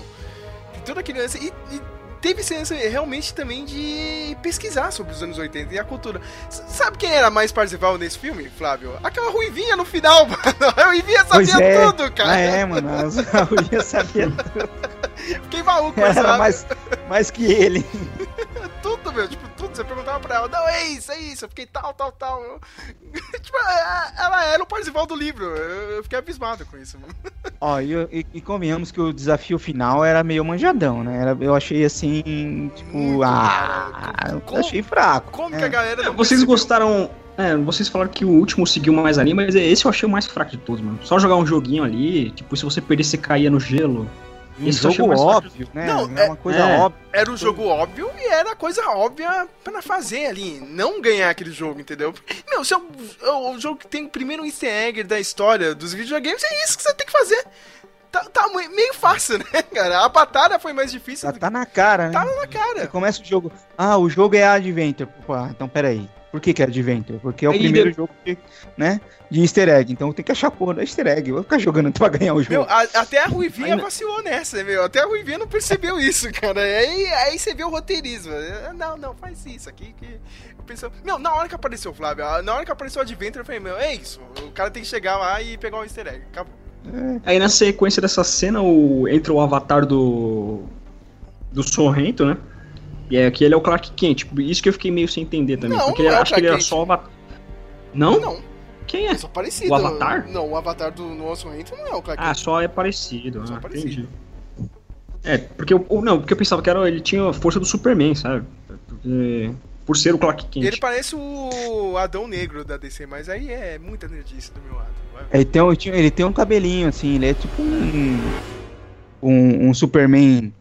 Tem toda aquele. E, e teve lance realmente também de pesquisar sobre os anos 80 e a cultura. S- Sabe quem era mais parcial nesse filme, Flávio? Aquela ruivinha no final, <laughs> mano. A ruivinha sabia é. tudo, cara. Ah, é, mano. A Uia sabia <laughs> Fiquei maluco com Era essa mais, mais que ele. <laughs> tudo, meu. Tipo, tudo. Você perguntava pra ela, não, é isso, é isso. Eu fiquei tal, tal, tal. Eu- <laughs> tipo, é- ela era o parcival do livro. Eu, eu fiquei abismado com isso, mano. Ó, e, e, e convenhamos que o desafio final era meio manjadão, né? Era, eu achei assim, tipo, Muito, ah, cara. Como- achei fraco. Como né? que a galera. não Vocês percebeu? gostaram. É, vocês falaram que o último seguiu mais ali, mas esse eu achei o mais fraco de todos, mano. Só jogar um joguinho ali, tipo, se você perder, você caía no gelo. Um achei jogo óbvio, né? Não, é é- uma coisa é. óbvia. Era o jogo óbvio e era a coisa óbvia pra fazer ali. Não ganhar aquele jogo, entendeu? Meu, se é o, é o jogo que tem o primeiro easter egg da história dos videogames, é isso que você tem que fazer. Tá, tá meio fácil, <laughs> né, cara? A batalha foi mais difícil Já do tá na cara, né? Tá na Você cara. começa o jogo. Ah, o jogo é Adventure. Pô, ah, então peraí. Por que, que é Adventure? Porque é o Aí primeiro deu- jogo de, né, de easter egg. Então tem que achar a porra do easter egg. Eu vou ficar jogando <laughs> pra ganhar o jogo. Meu, a- até a Ruivinha Ainda- vacilou nessa, meu. Até a Ruivinha não percebeu <laughs> isso, cara. Aí, aí você vê o roteirismo. Não, não, faz isso aqui que. Eu meu, na hora que apareceu o Flávio, na hora que apareceu o Adventure, eu falei, meu, é isso. O cara tem que chegar lá e pegar o easter egg. Acabou. Aí na sequência dessa cena, o, entra o avatar do. do Sorrento, né? E é que ele é o Clark Kent. Tipo, isso que eu fiquei meio sem entender também. Não, porque não ele, é acho que ele era só o avatar. Não? Não, Quem é? é só parecido. O Avatar? Não, o avatar do nosso Rento não é o Clark Ah, Kent. só é parecido. Só ah, parecido. entendi. É, porque eu. ou Não, porque eu pensava que era, ele tinha a força do Superman, sabe? Porque, por ser o Clark Kent. Ele parece o Adão Negro da DC, mas aí é muita nerdice do meu lado. Ele tem, um- ele tem um cabelinho, assim, ele é tipo um. Um, um Superman,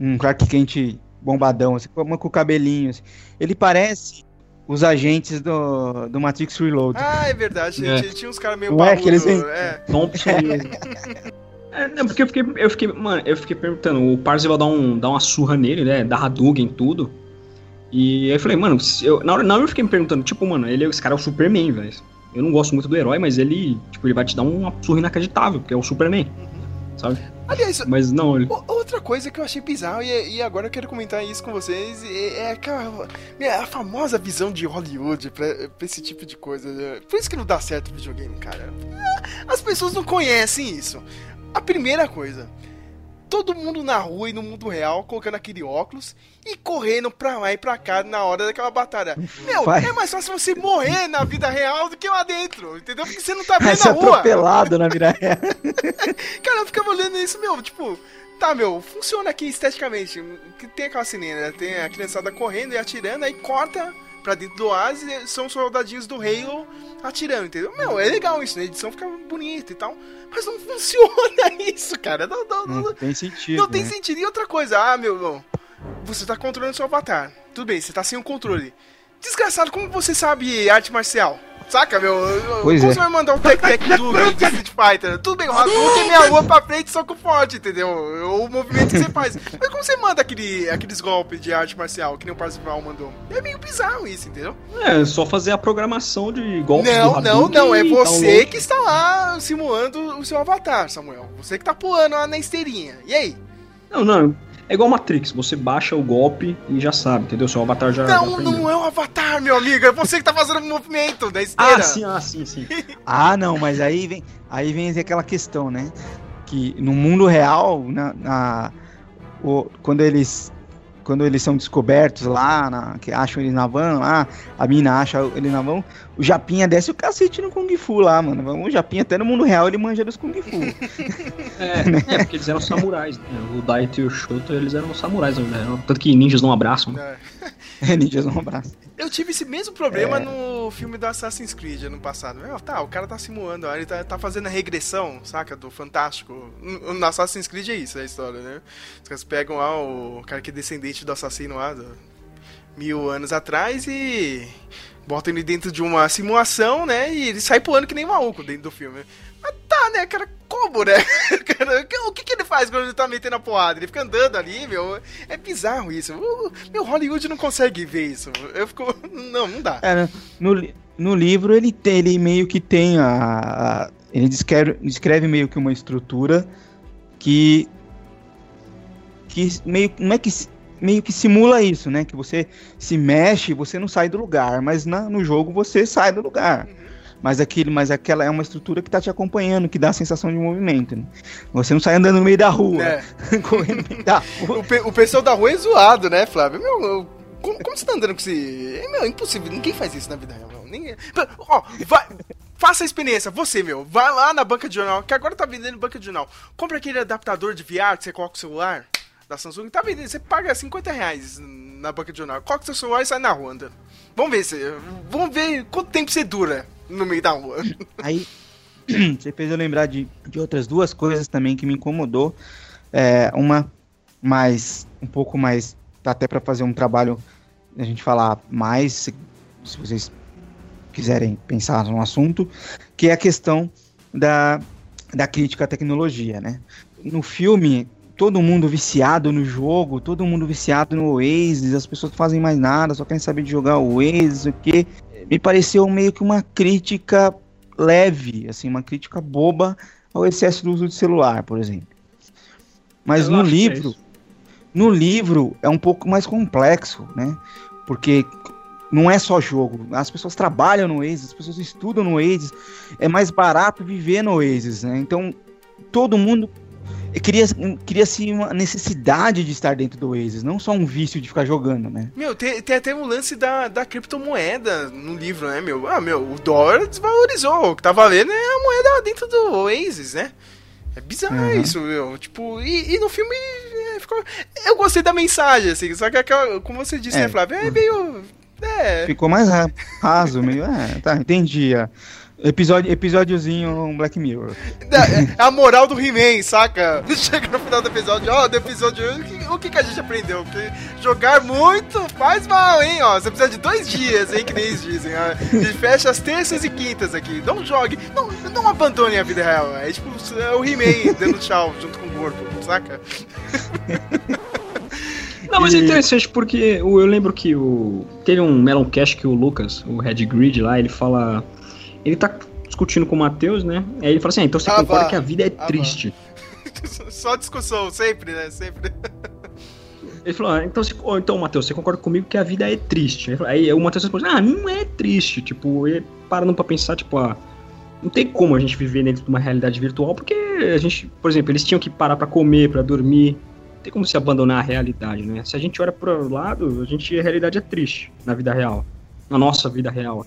um Clark Kent bombadão, assim, com com o cabelinho. Assim. Ele parece os agentes do, do Matrix Reload. Ah, é verdade. É. Tinha, tinha uns caras meio é barbudo, que eles é. Thompson mesmo. <laughs> É, não, porque eu fiquei, eu fiquei, mano, eu fiquei perguntando, o Parzival dá, um, dá uma surra nele, né, dá Hadouken em tudo, e aí eu falei, mano, eu, na, hora, na hora eu fiquei me perguntando, tipo, mano, ele, esse cara é o Superman, velho, eu não gosto muito do herói, mas ele, tipo, ele vai te dar uma surra inacreditável, porque é o Superman, sabe, Aliás, mas não, ele... Outra coisa que eu achei bizarro, e, e agora eu quero comentar isso com vocês, é, aquela, a famosa visão de Hollywood pra, pra esse tipo de coisa. Por isso que não dá certo o videogame, cara. As pessoas não conhecem isso. A primeira coisa, todo mundo na rua e no mundo real colocando aquele óculos e correndo pra lá e pra cá na hora daquela batalha. Meu, Vai. é mais fácil você morrer na vida real do que lá dentro, entendeu? Porque você não tá Vai ser na rua. atropelado na vida real. <laughs> Cara, eu ficava olhando isso, meu, tipo, tá, meu, funciona aqui esteticamente. Tem aquela cena, né? Tem a criançada correndo e atirando, aí corta pra dentro do oásis e são os soldadinhos do Halo atirando, entendeu? Meu, é legal isso, né? A edição fica bonita e tal. Mas não <laughs> funciona isso, cara. Não, não, não, Não tem sentido. não tem né? sentido. E outra coisa, ah, meu irmão, você tá controlando seu avatar. Tudo bem, você tá sem o controle. Desgraçado, como você sabe arte marcial? Saca, meu? Pois como é. você vai mandar um tec-tec do do Street Fighter? Tudo bem, o Hadouken é meia lua pra frente, soco forte, entendeu? O movimento que você faz. Mas como você manda aquele, aqueles golpes de arte marcial, que nem o Parzival mandou? É meio bizarro isso, entendeu? É, só fazer a programação de golpes do Não, não, Hadouken não. É e você download. que está lá simulando o seu avatar, Samuel. Você que tá pulando lá na esteirinha. E aí? Não, não, é igual Matrix, você baixa o golpe e já sabe, entendeu? Seu avatar já... já Não, aprendeu. não é o avatar, meu amigo. É você que tá fazendo o movimento da esteira. Ah, sim, ah, sim, sim. <laughs> Ah, não, mas aí vem, aí vem aquela questão, né? Que no mundo real, na, na- o- quando eles quando eles são descobertos lá, na- que acham eles na van lá, a mina acha ele na van, o Japinha desce o cacete no Kung Fu lá, mano. O Japinha até no mundo real ele manja dos Kung Fu. <laughs> É, é, porque eles eram samurais, né? O Daito e o Shoto, eles eram samurais, né? Tanto que ninjas não abraçam, né? É. <laughs> É, ninjas no braço. Eu tive esse mesmo problema É. no filme do Assassin's Creed ano passado. Meu, tá, o cara tá simulando, ele tá, tá fazendo a regressão, saca? Do Fantástico. No no Assassin's Creed é isso a história, né? Os caras pegam lá o cara que é descendente do assassino lá, do mil anos atrás e botam ele dentro de uma simulação, né? E ele sai pulando que nem maluco dentro do filme. Mas tá, né, cara? Como, né? <laughs> O que, que ele faz quando ele tá metendo a porrada? Ele fica andando ali, meu. É bizarro isso. O- Meu, Hollywood não consegue ver isso. Eu fico. Não, não dá. É, no, no livro ele, tem, ele meio que tem a. a- ele descreve, descreve meio que uma estrutura que. que meio, não é que meio que simula isso, né? Que você se mexe, você não sai do lugar, mas na- no jogo você sai do lugar. Mas aquilo, mas aquela é uma estrutura que tá te acompanhando, que dá a sensação de movimento. né? Você não sai andando no meio da rua, É. <laughs> correndo no meio da rua. O, pe- o pessoal da rua é zoado, né, Flávio? Meu, eu- como, como você tá andando com esse. É, meu, impossível. Ninguém faz isso na vida real. Ninguém... Ó, vai. Faça a experiência, você, meu. Vai lá na banca de jornal, que agora tá vendendo banca de jornal. Compra aquele adaptador de VR que você coloca o celular da Samsung. Tá vendendo, você paga 50 reais na banca de jornal. Coloca o seu celular e sai na rua andando. Vamos ver se. Vamos ver quanto tempo você dura no meio da rua. <laughs> Aí <clears throat> você fez eu lembrar de, de outras duas coisas também que me incomodou. É, uma mais, um pouco mais, tá até para fazer um trabalho, a gente falar mais, se, se vocês quiserem pensar no assunto, que é a questão da, da crítica à tecnologia, né? No filme, todo mundo viciado no jogo, todo mundo viciado no Oasis, as pessoas não fazem mais nada, só querem saber de jogar o Oasis, o que me pareceu meio que uma crítica leve, assim, uma crítica boba ao excesso do uso de celular, por exemplo. Mas Eu no é livro, isso. no livro é um pouco mais complexo, né? Porque não é só jogo. As pessoas trabalham no Oasis, as pessoas estudam no Oasis. É mais barato viver no Oasis, né? Então, todo mundo cria, cria-se uma necessidade de estar dentro do Oasis, não só um vício de ficar jogando, né? Meu, tem, tem até um lance da, da criptomoeda no livro, né, meu? Ah, meu, o dólar desvalorizou. O que tá valendo é a moeda dentro do Oasis, né? É bizarro Uhum. isso, meu. Tipo, e, e no filme é, ficou... Eu gostei da mensagem, assim, só que aquela, como você disse, É. né, Flávio? É meio. É. Ficou mais ra- raso, meio. É, tá, entendi. É. Episódio, episódiozinho Black Mirror. <laughs> É a moral do He-Man, saca? <laughs> Chega no final do episódio, ó, do episódio 1, o que, o que que a gente aprendeu? Que jogar muito faz mal, hein, ó. Você precisa de dois dias, hein, que nem eles dizem. ó. A gente fecha as terças e quintas aqui. Não jogue, não, não abandone a vida real. É tipo é o He-Man dando tchau junto com o corpo, saca? <laughs> Não, mas é interessante porque eu lembro que o teve um Meloncast que o Lucas, o Red Grid lá, ele fala. Ele tá discutindo com o Matheus, né? Aí ele fala assim: ah, então você Ah, concorda vá. que a vida é Ah, triste. <laughs> Só discussão, sempre, né? Sempre. <laughs> Ele falou: ah, então, você, então Matheus, você concorda comigo que a vida é triste? Falou- Aí o Matheus responde: ah, não é triste. Tipo, ele parando pra pensar, tipo, ah. Não tem como a gente viver dentro de uma realidade virtual, porque a gente, por exemplo, eles tinham que parar pra comer, pra dormir. Não tem como se abandonar a realidade, né? Se a gente olha pro lado, a gente a realidade é triste na vida real, na nossa vida real.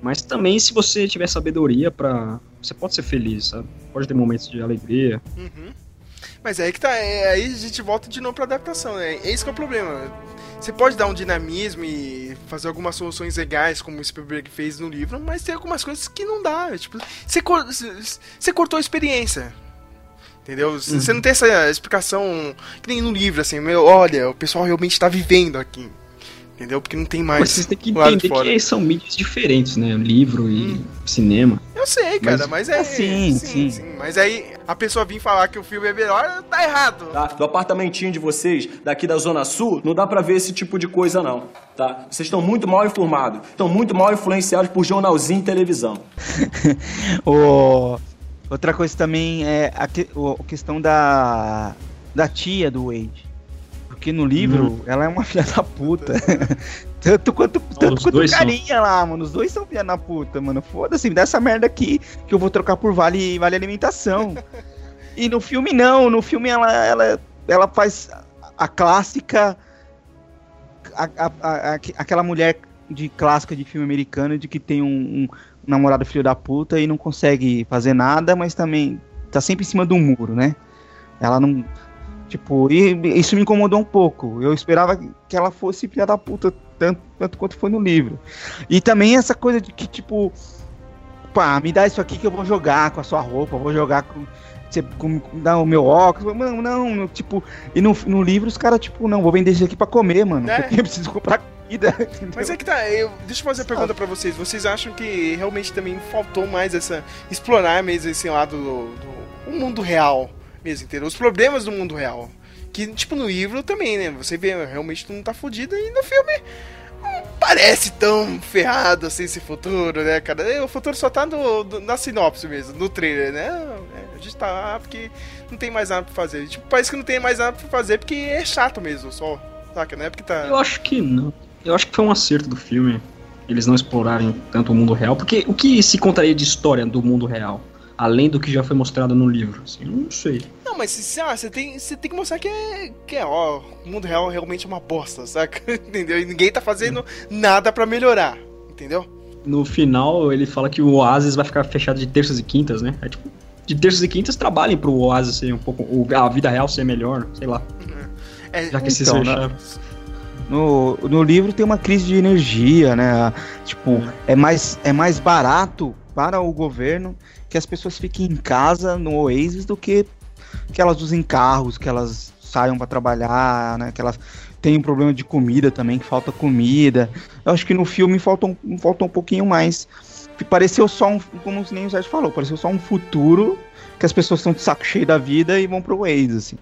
Mas também se você tiver sabedoria pra. você pode ser feliz, sabe? Pode ter momentos de alegria. Uhum. Mas é aí que tá, é, aí a gente volta de novo pra adaptação, né? É isso que é o problema. Você pode dar um dinamismo e fazer algumas soluções legais, como o Spielberg fez no livro, mas tem algumas coisas que não dá. Tipo, você, cor- você cortou a experiência. Entendeu? Você não tem essa explicação que nem no livro, assim, meu, olha, o pessoal realmente tá vivendo aqui. Entendeu? Porque não tem mais. Mas vocês têm que entender fora. que são mídias diferentes, né? Livro e Hum. cinema. Eu sei, cara, mas, é. é, sim, sim. Mas aí a pessoa vir falar que o filme é melhor, tá errado. tá? Do apartamentinho de vocês, daqui da Zona Sul, não dá pra ver esse tipo de coisa, não, tá? Vocês estão muito mal informados, estão muito mal influenciados por jornalzinho e televisão. <laughs> O- Outra coisa também é a, que- a questão da, da tia do Wade. Porque no livro ela é uma <laughs> filha da puta. <laughs> tanto quanto, tanto quanto o dois são. carinha lá, mano. Os dois são filha da puta, mano. Foda-se, me dá essa merda aqui que eu vou trocar por vale, vale alimentação. <laughs> e no filme não, no filme ela, ela, ela faz a clássica. a- a- a- aquela mulher de clássica de filme americano de que tem um, um namorado filho da puta e não consegue fazer nada, mas também tá sempre em cima do muro, né? Ela não Tipo, e isso me incomodou um pouco. Eu esperava que ela fosse filha da puta, tanto, tanto quanto foi no livro. E também essa coisa de que, tipo, pá, me dá isso aqui que eu vou jogar com a sua roupa, vou jogar com. Você com, dá o meu óculos, não, não, tipo, e no, no livro os caras, tipo, não, vou vender isso aqui pra comer, mano. É. Porque eu preciso comprar comida. <laughs> entendeu? Mas é que tá, eu, deixa eu fazer a pergunta pra vocês. Vocês acham que realmente também faltou mais essa. explorar mesmo esse lado do, do o mundo real mesmo, entendeu? Os problemas do mundo real. Que, tipo, no livro também, né? Você vê, realmente tu não tá fudido e no filme não parece tão ferrado assim esse futuro, né, cara? O futuro só tá no, no- na sinopse mesmo, no trailer, né? É, A gente tá lá porque não tem mais nada pra fazer. Tipo, parece que não tem mais nada pra fazer porque é chato mesmo, só. Saca, né? Porque tá. Eu acho que não. Eu acho que foi um acerto do filme eles não explorarem tanto o mundo real, porque o que se contaria de história do mundo real? Além do que já foi mostrado no livro, assim, não sei. Não, mas se- ah, você tem, você tem que mostrar que é, que é, ó, o mundo real realmente é uma bosta, saca? <laughs> Entendeu? E ninguém tá fazendo nada pra melhorar, entendeu? No final, ele fala que o Oasis vai ficar fechado de terças e quintas, né? É tipo, de terças e quintas trabalhem pro Oasis ser um pouco. a vida real ser melhor, sei lá. É, Já que esses Então, fecharam. né? No, no livro tem uma crise de energia, né? Tipo, é mais, é mais barato para o governo que as pessoas fiquem em casa no Oasis do que que elas usem carros, que elas saiam para trabalhar, né? Que elas têm um problema de comida também, que falta comida. Eu acho que no filme falta um, falta um pouquinho mais. Pareceu só um, como nem o Sérgio falou, pareceu só um futuro que as pessoas estão de saco cheio da vida e vão pro Oasis, assim.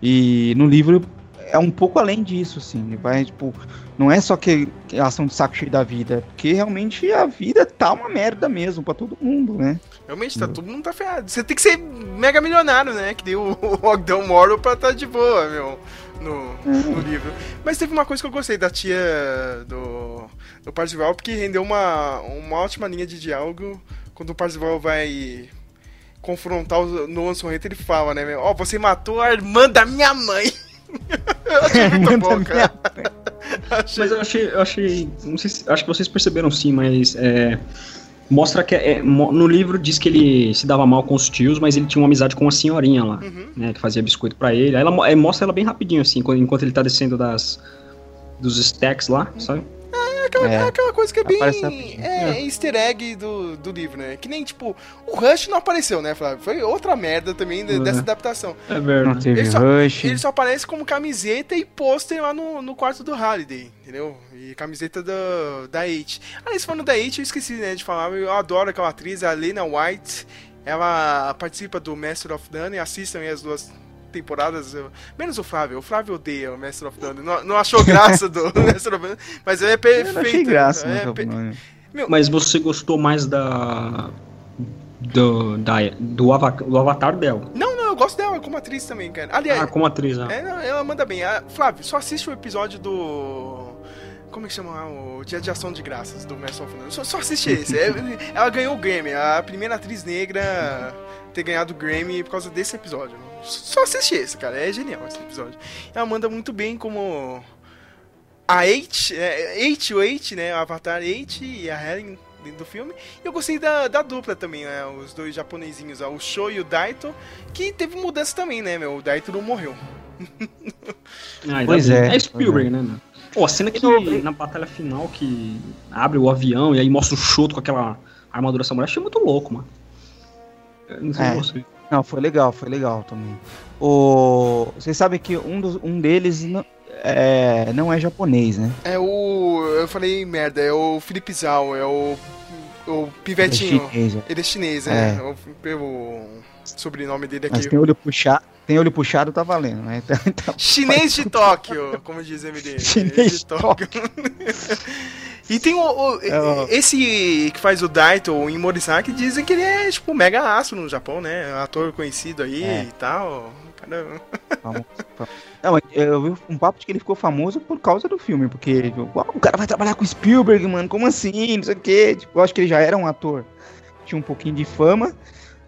E no livro é um pouco além disso, assim. Vai, tipo, não é só que, elas estão de saco cheio da vida, é porque realmente a vida tá uma merda mesmo pra todo mundo, né? Realmente, tá, todo mundo tá ferrado. Você tem que ser mega milionário, né? Que deu o <laughs> Ogdão Moro pra tá de boa, meu, no, no livro. Mas teve uma coisa que eu gostei da tia do, do Parzival, porque rendeu uma, uma ótima linha de diálogo quando o Parzival vai confrontar o Nolan Sorrento, ele fala, né, ó, você matou a irmã da minha mãe. <laughs> eu achei muito <laughs> Irmã bom, cara. Achei- Mas eu achei, eu achei. Não sei se, acho que vocês perceberam sim, mas é, mostra que é, mo- no livro diz que ele se dava mal com os tios, mas ele tinha uma amizade com uma senhorinha lá, Uhum. né? Que fazia biscoito pra ele. Aí ela mo- é, mostra ela bem rapidinho, assim, enquanto ele tá descendo das. Dos stacks lá, sabe? Aquela, É. aquela coisa que é bem. Aparece rapidinho. É, easter egg do, do livro, né? Que nem, tipo, o Rush não apareceu, né, Flávio? Foi outra merda também de- É. dessa adaptação. É Não verdade. teve Ele só- rush. Ele só aparece como camiseta e pôster lá no, no quarto do Halliday, entendeu? E camiseta do, da Eight. Aliás, falando da Eight, eu esqueci, né, de falar, eu adoro aquela atriz, a Lena White. Ela participa do Master of None, assistam aí as duas temporadas, eu- menos o Flávio, o Flávio odeia o Master of None, não, não achou graça do <laughs> Master of None, mas é Eu perfeito. não achei graça, é né? pe- Mas você gostou mais da. Do, da, do, ava- do avatar dela. Não, não, eu gosto dela como atriz também, cara. Aliás, Ah, como atriz, né? É, não, ela manda bem. Ah, Flávio, só assiste o episódio do. Como é que chama? lá? O Dia de Ação de Graças do Master of None. Só, só assiste esse. É, ela ganhou o Grammy, a primeira atriz negra a ter ganhado o Grammy por causa desse episódio. Só assiste esse, cara. É genial esse episódio. Ela manda muito bem como. A Eight, é, Eight, o Eight, né? O Avatar Eight e a Helen dentro do filme. E eu gostei da, da dupla também, né? Os dois japonesinhos, ó, o Sho e o Daito, que teve mudança também, né, meu? O Daito não morreu. <laughs> Ah, Pois é, É Spielberg, né? meu? Pô, a cena que na batalha final que abre o avião e aí mostra o Shoto com aquela armadura samurai, achei muito louco, mano. Eu não sei É. você. Não, foi legal, foi legal também. O... Vocês sabem que um, dos, um deles não é, não é japonês, né? É o. Eu falei merda, é o Felipe Zhao, é o. O Pivetinho. É chinês, é. Ele é chinês, né? É. O, o sobrenome dele Mas aqui. tem olho puxado, tem olho puxado, tá valendo, né? <laughs> Então- Chinês de Tóquio, como diz MD. <laughs> Chinês de <laughs> e tem o, o- É, esse que faz o Daito, o Imorisaki, dizem que ele é, tipo, mega astro no Japão, né? Ator conhecido aí É. e tal. Cara, Famoso. Não, mas eu vi um papo de que ele ficou famoso por causa do filme, porque uau, o cara vai trabalhar com Spielberg, mano, como assim? Não sei o quê. Tipo, eu acho que ele já era um ator, tinha um pouquinho de fama,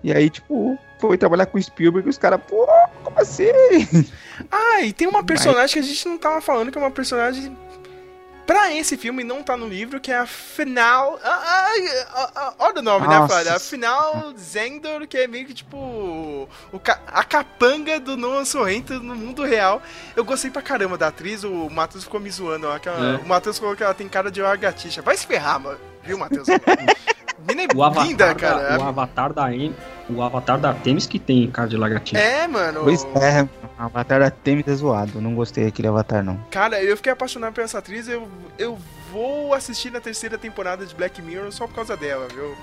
e aí, tipo, foi trabalhar com Spielberg e os caras, pô, como assim? Ah, e tem uma personagem que a gente não tava falando, que é uma personagem pra esse filme não tá no livro, que é a final. ah, ah, ah, ah, Olha o nome, né, Nossa. Flávia? A final Zendor, que é meio que tipo. o ca- a capanga do Noah Sorrento no mundo real. Eu gostei pra caramba da atriz, o Matheus ficou me zoando. ó, que ela- É. O Matheus falou que ela tem cara de lagartixa. Vai se ferrar, mano. Viu, Matheus? <laughs> Mina é O linda, cara. da, o avatar da Em- o avatar da Temis que tem cara de lagartixa. É, mano. Pois é, o Avatar da Temis é zoado. Não gostei daquele Avatar, não. Cara, eu fiquei apaixonado por essa atriz. Eu, eu vou assistir na terceira temporada de Black Mirror só por causa dela, viu?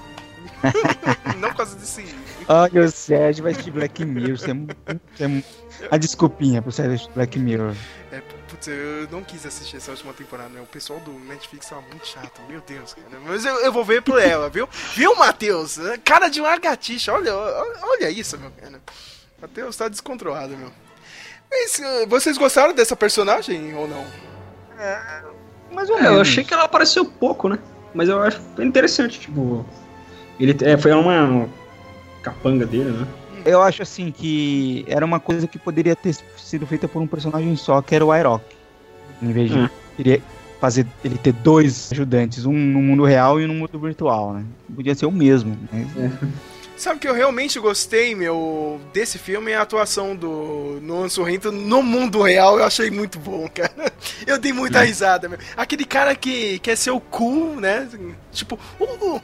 <laughs> Não por causa desse. Olha, o Sérgio vai assistir Black Mirror. Você é é A desculpinha pro Sérgio assistir Black Mirror. É, putz, eu não quis assistir essa última temporada, né? O pessoal do Netflix tava muito chato, meu Deus, cara. Mas eu, eu vou ver por ela, viu? Viu, Matheus? Cara de largatixa, olha, olha, olha isso, meu cara. Matheus tá descontrolado, meu. Mas, uh, vocês gostaram dessa personagem ou não? Mais ou É, eu achei que ela apareceu pouco, né? Mas eu acho interessante, tipo. Ele é, foi uma capanga dele, né? Eu acho assim que era uma coisa que poderia ter sido feita por um personagem só, que era o Airok. Em vez de Hum. queria fazer ele ter dois ajudantes, um no mundo real e um no mundo virtual, né? Podia ser o mesmo. Mas... Sabe que eu realmente gostei, meu, desse filme é a atuação do Nolan Sorrento no mundo real, eu achei muito bom, <laughs> cara. Eu dei muita risada, meu. Aquele cara que quer ser o cool, né? Tipo, o. o-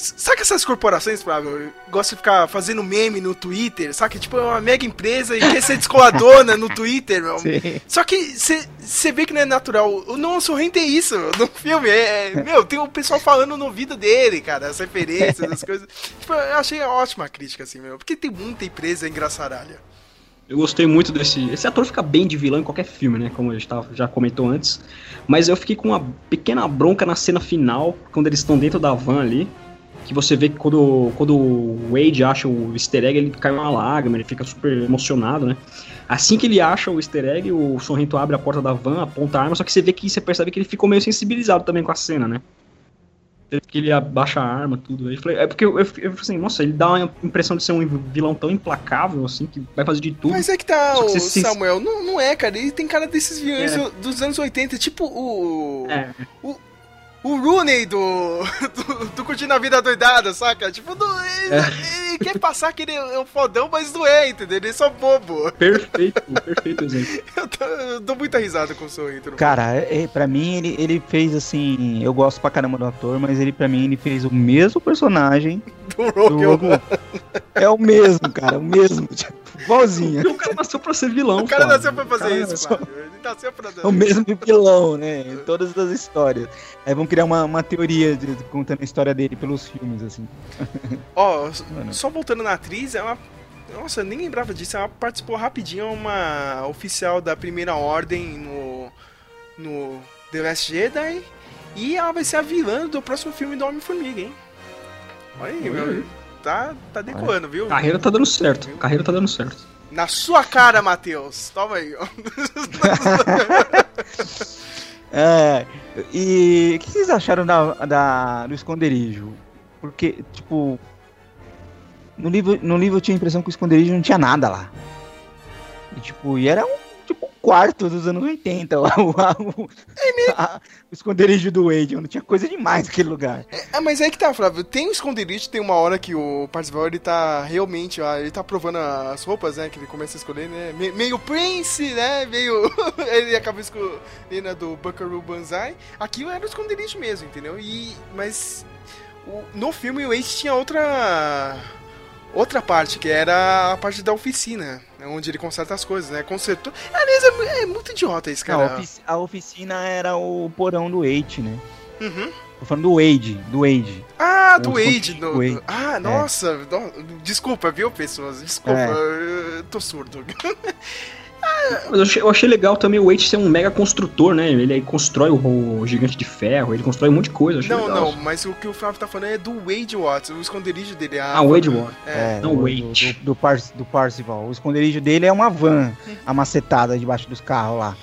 Sabe essas corporações, Flávio, gostam de ficar fazendo meme no Twitter, sabe? Tipo, é uma mega empresa e quer ser descoladona no Twitter, meu. Sim. Só que você vê que não é natural. O Nolan Sorrento é isso no filme. É, é- meu, tem o pessoal falando no ouvido dele, cara, as referências, as coisas. Tipo, eu achei ótima a crítica, assim, meu. Porque tem muita empresa engraçaralha. Eu gostei muito desse. Esse ator fica bem de vilão em qualquer filme, né? Como a gente tava- já comentou antes. Mas eu fiquei com uma pequena bronca na cena final, quando eles estão dentro da van ali. Que você vê que quando, quando o Wade acha o easter egg, ele cai uma lágrima, ele fica super emocionado, né? Assim que ele acha o easter egg, o Sorrento abre a porta da van, aponta a arma, só que você vê que você percebe que ele ficou meio sensibilizado também com a cena, né? Que ele abaixa a arma, tudo. Eu falei- É porque eu, eu, eu falei assim, nossa, ele dá uma impressão de ser um vilão tão implacável, assim, que vai fazer de tudo. Mas é que tá, que o você se- Samuel. Não, não é, cara. Ele tem cara desses vilões É. do- dos anos 80. Tipo o. É, O Rooney do, do, do Curtindo a Vida Doidada, saca? Tipo, do, ele, É. ele quer passar que ele é um fodão, mas não é, entendeu? Ele é só bobo. perfeito, perfeito exemplo. <laughs> Eu, tô- eu dou muita risada com o Sorrento. no Cara, é, é, pra mim ele, ele fez assim. Eu gosto pra caramba do ator, mas ele pra mim ele fez o mesmo personagem <laughs> Do do Rogue One. É o mesmo, cara, o mesmo. <laughs> Tipo, igualzinho. O cara nasceu pra ser vilão, O cara Flávio. nasceu pra fazer Cara, isso, só- Flávio. Ele nasceu pra... É o mesmo vilão, né? Em todas as histórias. Aí vão criar uma, uma teoria de, de- contando a história dele pelos filmes, assim. Ó, <laughs> Mano. só voltando na atriz, é uma. Nossa, eu nem lembrava disso. Ela participou rapidinho, uma oficial da primeira ordem no. no The Last Jedi. E ela vai ser a vilã do próximo filme do Homem-Formiga, hein? Olha aí, meu. Tá, tá decoando, viu? Carreira tá dando certo. Carreira tá dando certo. Na sua cara, Matheus. Toma aí, ó. <laughs> <laughs> É, e o que vocês acharam da, da, do esconderijo? Porque, tipo. No livro, no livro eu tinha a impressão que o esconderijo não tinha nada lá. E, tipo, e era um, quarto dos anos 80 lá, <laughs> o, o, a- o esconderijo do Wade, não tinha coisa demais naquele lugar. Ah, mas é que tá, Flávio. Tem um esconderijo, tem uma hora que o Parzival, ele tá realmente, ó, ele tá provando as roupas, né, que ele começa a escolher, né, me- meio Prince, né, meio... <laughs> ele acaba escolhendo a do Buckaroo Banzai. Aqui era o esconderijo mesmo, entendeu? E, mas o- no filme o Ace tinha outra... Outra parte, que era a parte da oficina, né, onde ele conserta as coisas, né? Consertou. Aliás, é, é muito idiota esse Não, cara. a, ofici- a oficina era o porão do Wade, né? Uhum. Tô falando do Wade, do Wade. Ah, do Wade. do- Wade. Ah, nossa. no- Desculpa, viu, pessoas? Desculpa, É. eu tô surdo. <laughs> Mas eu achei, legal também o Wade ser um mega construtor, né? Ele aí constrói o, o gigante de ferro, ele constrói um monte de coisa. Não, legal. não, mas o que o Flávio tá falando é do Wade Watts, o esconderijo dele. a- Ah, o Wade Watts. É. Não, do, Wade. Do, do, Par- do Parcival. O esconderijo dele é uma van <laughs> amacetada debaixo dos carros lá.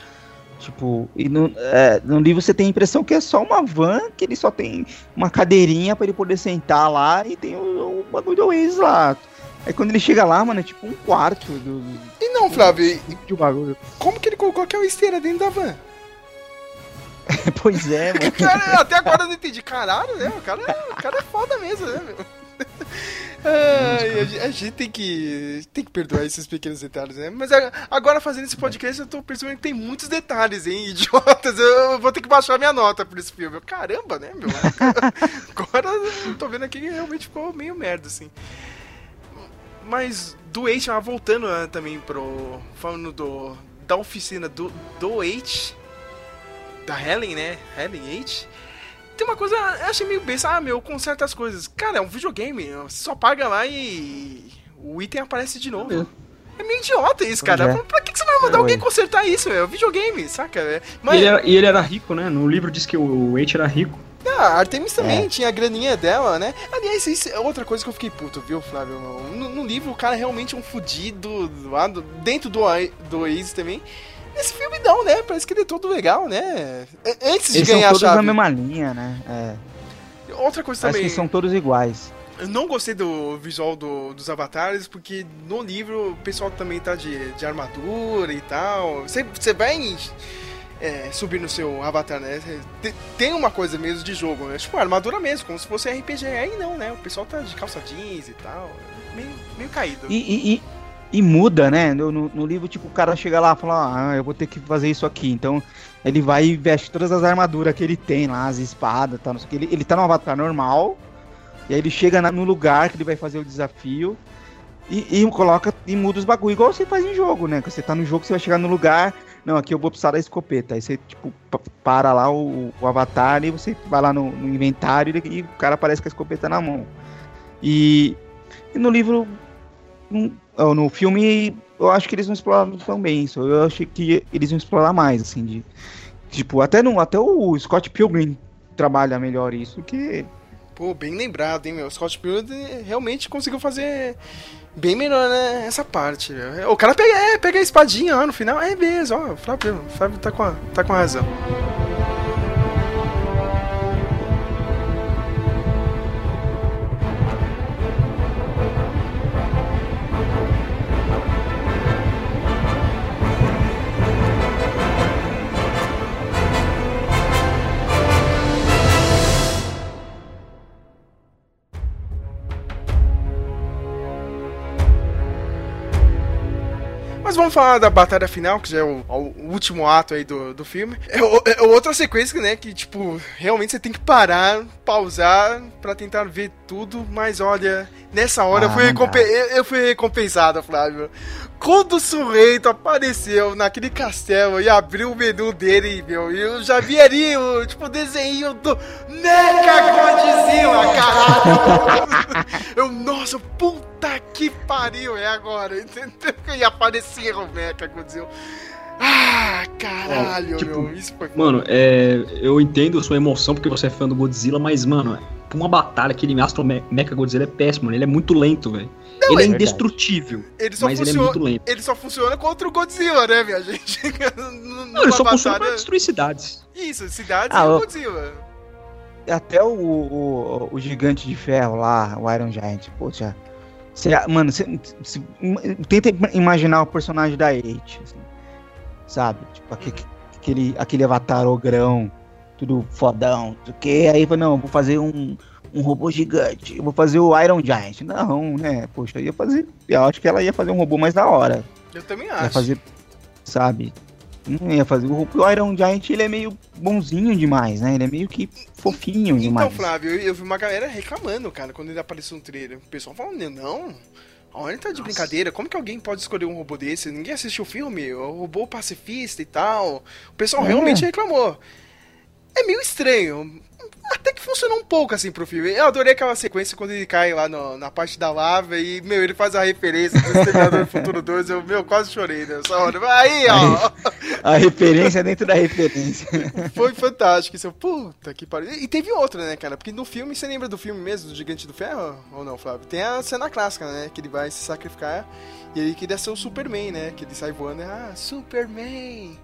Tipo, e no, é, no livro você tem a impressão que é só uma van, que ele só tem uma cadeirinha pra ele poder sentar lá e tem o, o bagulho do Waze lá. Aí quando ele chega lá, mano, é tipo um quarto do, E não, Flávio, de bagulho. como que ele colocou aquela esteira dentro da van? <laughs> pois é, mano. <laughs> Cara, até agora eu não entendi. Caralho, né? O cara, o cara é foda mesmo, né, meu? <laughs> Ai, a, gente, a gente tem que tem que perdoar esses pequenos detalhes, né? Mas agora fazendo esse podcast eu tô percebendo que tem muitos detalhes, hein, idiotas. Eu vou ter que baixar minha nota por esse filme. Caramba, né, meu? Agora eu tô vendo aqui que realmente ficou meio merda, assim. Mas do H, ah, voltando ah, também pro. Falando do. Da oficina do, do H. Da Helen, né? Helen H. Tem uma coisa, eu achei meio besta. Ah, meu, conserta as coisas. Cara, é um videogame. Você só paga lá e. O item aparece de novo. É meio idiota isso, cara. é. Pra que que você vai mandar É, alguém ué. consertar isso? É um videogame, saca? É- E Mas ele, era, e ele era rico, né? No livro diz que o Wade era rico. Ah, a Artemis também É. tinha a graninha dela, né? Aliás, isso é outra coisa que eu fiquei puto, viu, Flávio? No, no livro, o cara é realmente um fudido lá do- dentro do, do Oasis também. Nesse filme não, né? Parece que ele é todo legal, né? A- Antes de Eles são ganhar a todos chave. na mesma linha, né? É. Outra coisa Parece também. que são todos iguais. Eu não gostei do visual do- dos avatares, porque no livro o pessoal também tá de, de armadura e tal. Você, você vai é, subir no seu avatar, né? Te- Tem uma coisa mesmo de jogo, né? Tipo, armadura mesmo, como se fosse RPG. Aí não, né? O pessoal tá de calça jeans e tal. Meio, meio caído. E, e, e, e muda, né? No, no, livro, tipo, o cara chega lá e fala, ah, eu vou ter que fazer isso aqui. Então, ele vai e veste todas as armaduras que ele tem lá, as espadas, tá, não sei o que. Ele, ele tá no avatar normal, e aí ele chega na- no lugar que ele vai fazer o desafio e, e coloca e muda os bagulho, igual você faz em jogo, né? Você tá no jogo, você vai chegar no lugar, não, aqui eu vou precisar da escopeta. Aí você, tipo, pa- para lá o, o avatar e você vai lá no, no inventário e, e o cara aparece com a escopeta na mão. E, e no livro não- ó, no filme, eu acho que eles não exploraram tão bem isso. Eu achei que eles vão explorar mais, assim, de. Tipo, até, no, até o Scott Pilgrim trabalha melhor isso que. Pô, bem lembrado, hein, meu? Scott Pilgrim realmente conseguiu fazer bem melhor, né? Essa parte. meu. O cara pega, é, pega a espadinha lá no final. É mesmo, ó. O Flávio, Flávio tá com, a, tá com a razão. Vamos falar da batalha final, que já é o, o último ato aí do, do filme. É, o- é outra sequência, né, que, tipo, realmente você tem que parar, pausar pra tentar ver tudo, mas olha, nessa hora eu, Ah, fui não recompe- eu, eu fui recompensado, Flávio. Quando o Surreito apareceu naquele castelo e abriu o menu dele, meu, eu já vi ali o, tipo, desenho do Mecha Godzilla, caralho! <laughs> Eu, nossa, puta que pariu, é agora, <laughs> entendeu? E apareceu o Mecha Godzilla. Ah, caralho, Ó, tipo, meu, isso foi Mano, é, eu entendo a sua emoção porque você é fã do Godzilla, mas, mano, pra uma batalha, aquele Astro Me- Mecha Godzilla é péssimo, mano. Ele é muito lento, velho. Ele é verdade. indestrutível, Ele só, mas ele é funciona, muito lento. ele só funciona contra o Godzilla, né, minha gente? <laughs> Não, ele só numa funciona pra batalha- destruir cidades. Isso, cidades Ah, e o. Godzilla. Até o, o, o gigante de ferro lá, o Iron Giant, poxa. Cê, mano, cê, cê- tenta imaginar o personagem da Eight, assim, sabe? Tipo, aquele, aquele, aquele avatar ogrão, tudo fodão, que. Aí fala, não, vou fazer um, um robô gigante, eu vou fazer o Iron Giant. Não, né? Poxa, eu ia fazer. Eu acho que ela ia fazer um robô mais da hora. Eu também Ia acho. fazer, sabe? Não ia fazer. O, o Iron Giant, ele é meio bonzinho demais, né? Ele é meio que fofinho Então, demais. Flávio, eu, eu vi uma galera reclamando, cara, quando ele apareceu no trailer. O pessoal falando, não, olha, tá de brincadeira, como que alguém pode escolher um robô desse? Ninguém assistiu o filme, o robô pacifista e tal. O pessoal É. realmente reclamou. É meio estranho. Até que funcionou um pouco assim pro filme. Eu adorei aquela sequência quando ele cai lá no- na parte da lava e, meu, ele faz a referência do Exterminador do Futuro 2. Eu, meu, quase chorei nessa hora. Aí, ó. A referência dentro da referência. Foi fantástico. Isso, puta que pariu. E teve outra, né, cara? Porque no filme, você lembra do filme mesmo, do Gigante do Ferro? Ou não, Flávio? Tem a cena clássica, né? Que ele vai se sacrificar e ele queria ser o Superman, né? Que ele sai voando e, ah, Superman.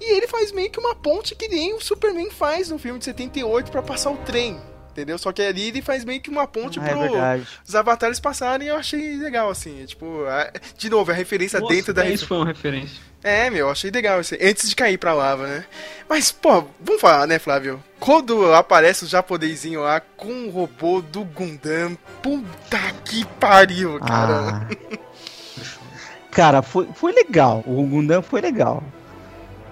E ele faz meio que uma ponte que nem o Superman faz no filme de 78 pra passar o trem. entendeu? Só que ali ele faz meio que uma ponte Ah, é pro verdade. os avatares passarem e eu achei legal, assim. Tipo, a- de novo, a referência Nossa, dentro da. isso foi uma referência. É, meu, achei legal assim, antes de cair pra lava, né? Mas, pô, vamos falar, né, Flávio? Quando aparece o japonesinho lá com o robô do Gundam, puta que pariu, cara. Ah. Cara, foi, foi legal. O Gundam foi legal.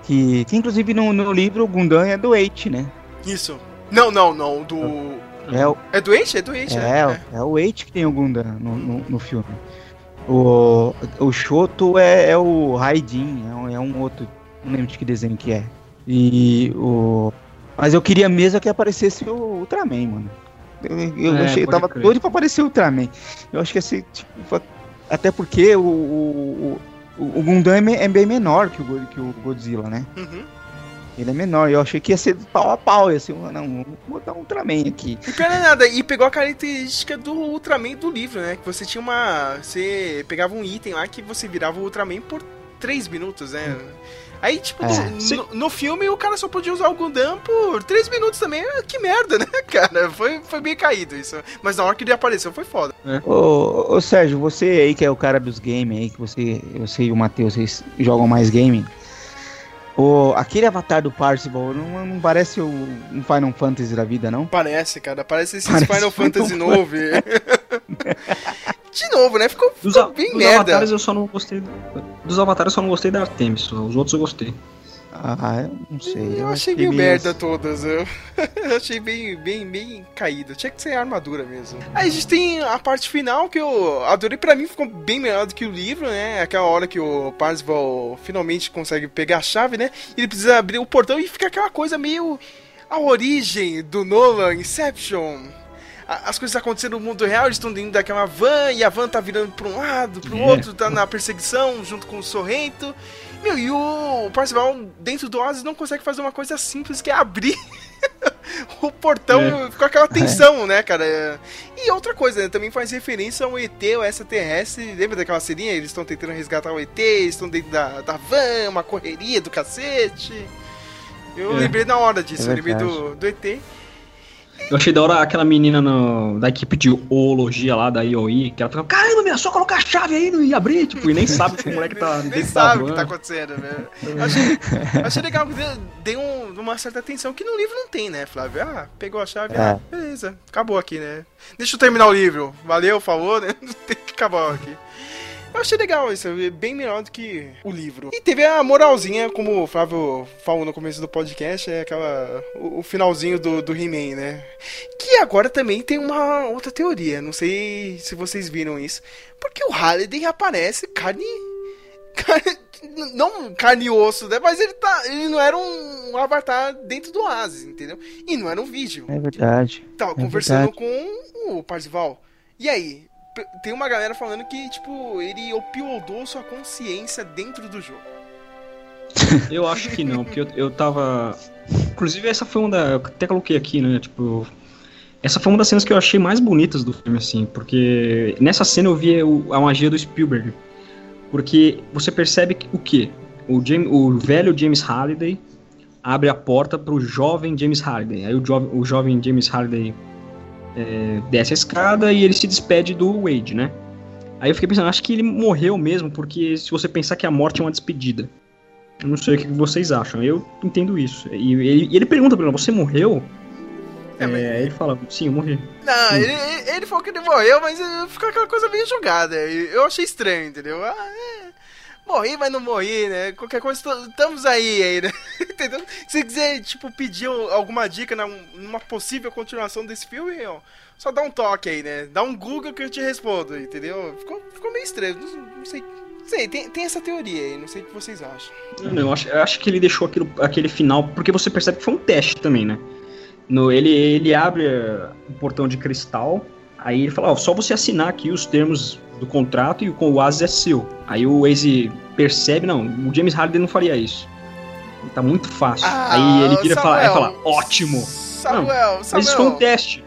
Que, que inclusive no, no livro o Gundam é doente, né? Isso. Não, não, não, do. É, o- É doente? É doente, é, né? é o Eight que tem o Gundam no, no, no filme. O, o Shoto é, é o Raidin, é um, é um outro. Não lembro de que desenho que é. E o. Mas eu queria mesmo que aparecesse o Ultraman, mano. Eu, eu, É, achei, eu tava crer. doido pra aparecer o Ultraman. Eu acho que ser, tipo, até porque o, o, o, o Gundam é, é bem menor que o, Go- que o Godzilla, né? Uhum. Ele é menor. Eu achei que ia ser pau a pau. Ia ser, um- não, vamos botar um Ultraman aqui. E é nada, e pegou a característica do Ultraman do livro, né? Que você tinha uma. Você pegava um item lá que você virava o Ultraman por 3 minutos, né? Aí, tipo, É. no- no, filme o cara só podia usar o Gundam por 3 minutos também. Ah, Que merda, <laughs> né, cara? Foi, foi bem caído isso. Mas na hora que ele apareceu foi foda. Ô, ô, Sérgio, você aí que é o cara dos games aí, que você, você e o Matheus, vocês jogam mais gaming. O, aquele avatar do Parzival não, não parece o, um Final Fantasy da vida, não? Parece, cara. Parece esses Parece Final <laughs> Final Fantasy novo. <laughs> De novo, né? Ficou, Dos, ficou a- bem dos merda. avatares eu só não gostei. Dos avatares eu só não gostei da Artemis, só. os outros eu gostei. Ah, eu não sei. Eu acho achei meio merda todas. Eu, <laughs> eu achei bem, bem, bem caído. Tinha que ser armadura mesmo. Aí a gente tem a parte final que eu adorei. Pra mim ficou bem melhor do que o livro, né? Aquela hora que o Parzival finalmente consegue pegar a chave, né? E ele precisa abrir o portão e fica aquela coisa meio. A origem do Nolan, Inception. As coisas acontecendo no mundo real, eles estão dentro daquela van e a van tá virando pra um lado, pro É. outro, tá na perseguição junto com o Sorrento. Meu, e o Parzival dentro do Oasis não consegue fazer uma coisa simples que é abrir <laughs> o portão É. com aquela tensão, né, cara? E outra coisa, né, também faz referência ao ET, ao extraterrestre. Lembra daquela serinha? Eles estão tentando resgatar o ET, estão dentro da, da van, uma correria do cacete. Eu É. lembrei na hora disso, É eu lembrei do, do ET. Eu achei da hora aquela menina no- da equipe de oologia lá, da IOI, que ela fica, caramba, meu, é só colocar a chave aí e abrir, tipo, e nem sabe que o moleque tá <laughs> Nem sabe o que tá acontecendo, né? Achei, achei legal, que deu- deu um- uma certa atenção que no livro não tem, né, Flávio? Ah, pegou a chave, É. ah, beleza, acabou aqui, né? Deixa eu terminar o livro. Valeu, falou, né? <laughs> Tem que acabar aqui. Eu achei legal isso, é bem melhor do que o livro. E teve a moralzinha, como o Flávio falou no começo do podcast, é aquela. o, o finalzinho do, do He-Man, né? Que agora também tem uma outra teoria, não sei se vocês viram isso. Porque o Halliday aparece carne. <laughs> carne não carne e osso, né? Mas ele, tá, ele não era um avatar dentro do Oasis, entendeu? E não era um vídeo. É verdade. Tava É conversando verdade. com o Parzival. E aí? Tem uma galera falando que, tipo, ele opiodou sua consciência dentro do jogo. Eu acho que não, porque eu, eu tava. Inclusive, essa foi uma da. Eu até coloquei aqui, né? Tipo. Essa foi uma das cenas que eu achei mais bonitas do filme, assim, porque nessa cena eu vi o- a magia do Spielberg. Porque você percebe que, o quê? O, James, o velho James Halliday abre a porta pro jovem James Halliday. Aí o, jo o jovem James Halliday é, desce a escada e ele se despede do Wade, né? Aí eu fiquei pensando, acho que ele morreu mesmo, porque se você pensar que a morte é uma despedida. Eu não sei o que vocês acham, eu entendo isso. E ele, ele pergunta pra ele, você morreu? É, mas- É, ele fala, sim, eu morri. Não, Hum. ele, ele- falou que ele morreu, mas ficou aquela coisa meio jogada. Eu achei estranho, entendeu? Ah, é. Morri, mas não morri, né? Qualquer coisa, estamos aí, aí, né? <laughs> Entendeu? Se quiser, tipo, pedir um- alguma dica numa possível continuação desse filme, ó, só dá um toque aí, né? Dá um Google que eu te respondo, entendeu? Ficou, ficou meio estranho, não, não sei. Não sei, tem, tem essa teoria aí, não sei o que vocês acham. Eu acho, eu acho que ele deixou aquilo, aquele final, porque você percebe que foi um teste também, né? No, ele, ele abre o portão de cristal, aí ele fala, ó, só você assinar aqui os termos do contrato e o Oasis é seu. Aí o Waze percebe, não, o James Harden não faria isso. Tá muito fácil. aí ele vira e fala, aí fala, ótimo. Samuel, Samuel. Mas isso foi um teste.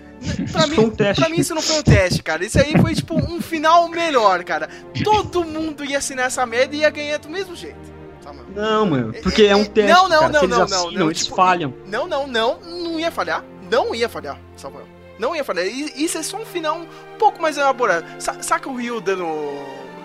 Pra Isso mim, um teste. pra mim isso não foi um teste, cara. Isso aí foi tipo um final melhor, cara. Todo mundo ia assinar essa merda e ia ganhar do mesmo jeito. Samuel. Não, mano, porque é um teste, Não, não, cara. não, não, não, assinam, não, eles tipo, falham. Não, não, não, não ia falhar. Não ia falhar, Samuel. Não ia fazer. Isso é só um final um pouco mais elaborado. Sa saca o Ryu dando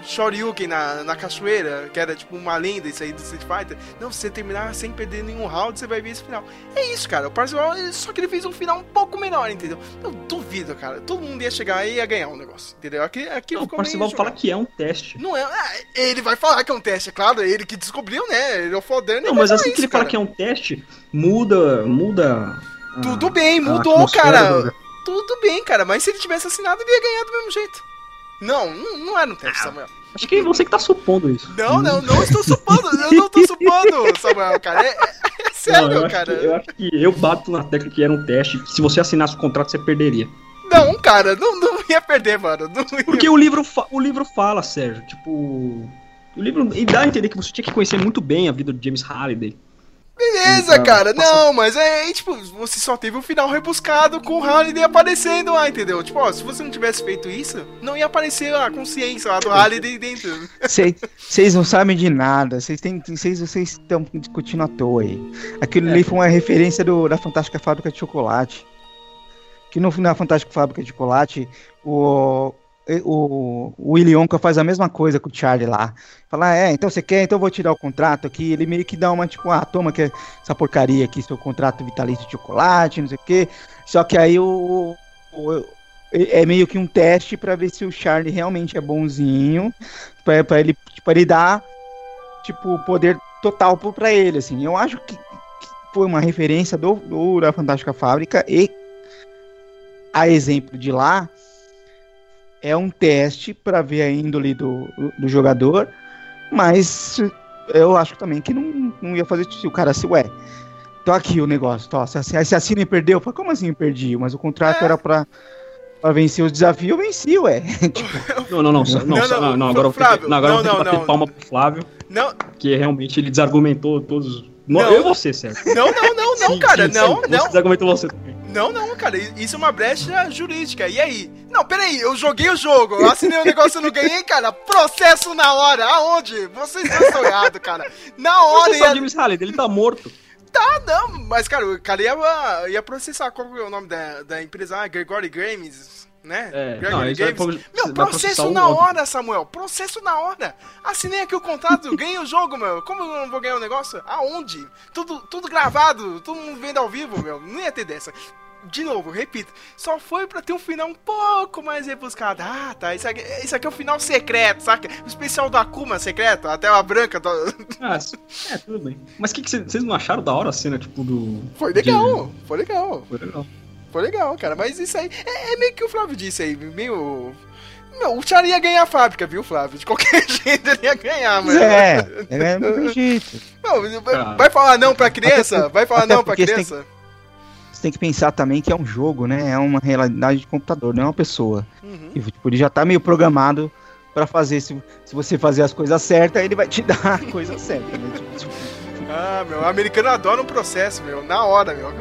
Shoryuken na, na cachoeira, que era tipo uma lenda isso aí do Street Fighter. Não, se você terminar sem perder nenhum round, você vai ver esse final. É isso, cara. O Parzival, só que ele fez um final um pouco menor, entendeu? Eu duvido, cara. Todo mundo ia chegar e ia ganhar um negócio, entendeu? Aqui, aqui não, o Parzival fala que é um teste. Não é. Ah, ele vai falar que é um teste, é claro. Ele que descobriu, né? Ele é o fodão. Não, mas assim isso, que ele cara. fala que é um teste, muda. muda. Tudo bem, mudou, cara. Do... Tudo bem, cara. Mas se ele tivesse assinado, ele ia ganhar do mesmo jeito. Não, não, não era um teste, ah, Samuel. Acho que é você que tá supondo isso. Não, não, não estou supondo. Eu não estou supondo, Samuel, cara. É, é, é sério, não, eu cara. Que, eu acho que eu bato na tecla que era um teste, que se você assinasse o contrato, você perderia. Não, cara, não, não ia perder, mano. Ia... Porque o livro, o livro fala, Sérgio, tipo. O livro. E dá a entender que você tinha que conhecer muito bem a vida do James Halliday. Beleza, então, cara. Não, mas é, tipo, você só teve um final rebuscado com o Halliday aparecendo lá, entendeu? Tipo, ó, se você não tivesse feito isso, não ia aparecer a consciência lá do Halliday dentro. Vocês não sabem de nada. Vocês estão discutindo à toa aí. Aquilo é. ali foi uma referência do, da Fantástica Fábrica de Chocolate. Que no, na Fantástica Fábrica de Chocolate, o, o, o Wonka faz a mesma coisa com o Charlie lá. Fala, é, então você quer, então eu vou tirar o contrato aqui. Ele meio que dá uma, tipo, ah, toma que essa porcaria aqui, seu contrato vitalício de chocolate, não sei o quê. Só que aí o, o é meio que um teste para ver se o Charlie realmente é bonzinho, para ele, tipo, ele dar, tipo, poder total para ele, assim. Eu acho que, que, foi uma referência do, do da Fantástica Fábrica e a exemplo de lá, é um teste para ver a índole do, do jogador, mas eu acho também que não, não ia fazer se o cara se ué. Tô aqui o negócio, tô, se, se assina e perdeu, eu falei, como assim perdi? Mas o contrato é. era pra, pra vencer os desafios, eu venci, ué. tipo... <laughs> Não, não, não, não, não, não, não, não agora eu vou ter, não, agora não, eu vou ter que bater palma pro Flávio, não. que realmente ele desargumentou todos não, eu e você, certo? Não, não, não, não, sim, cara, sim, não, sim. não. Você argumentou você também. Não, não, cara, isso é uma brecha jurídica. E aí? Não, peraí, eu joguei o jogo, eu assinei o negócio e não ganhei, cara. Processo na hora. Aonde? Vocês estão sonhados, cara. Na hora. Você ia... Halliday, ele tá morto. Tá, não, mas, cara, o cara ia, ia processar. Qual é o nome da, da empresa? Ah, Gregory Games né? É, não, Games. Vai, meu, processo na hora, Samuel. Processo na hora. Assinei aqui o contrato, <laughs> ganhei o jogo, meu. Como eu não vou ganhar o negócio? Aonde? Tudo, tudo gravado, todo mundo vendo ao vivo, meu. Não ia ter dessa. De novo, repito, só foi pra ter um final um pouco mais rebuscado. Ah, tá. Isso aqui, isso aqui é o final secreto, saca? O especial da Akuma secreto, a tela branca. Do... Ah, é, tudo bem. Mas o que, que vocês não acharam da hora a cena, tipo, do. Foi legal, de... foi legal. Foi legal. Foi legal, cara. Mas isso aí é, é meio que o Flávio disse aí, meio. Não, o Charlie ia ganhar a fábrica, viu, Flávio? De qualquer <laughs> jeito ele ia ganhar, mas. É, é do jeito. Não, ah. vai falar não pra criança? Vai falar não pra criança? Tem, você tem que pensar também que é um jogo, né? É uma realidade de computador, não é uma pessoa. Uhum. E tipo, ele já tá meio programado para fazer. Se, se você fazer as coisas certas, ele vai te <laughs> dar a coisa certa, né? Tipo, tipo... Ah, meu, o americano adora um processo, meu, na hora, meu.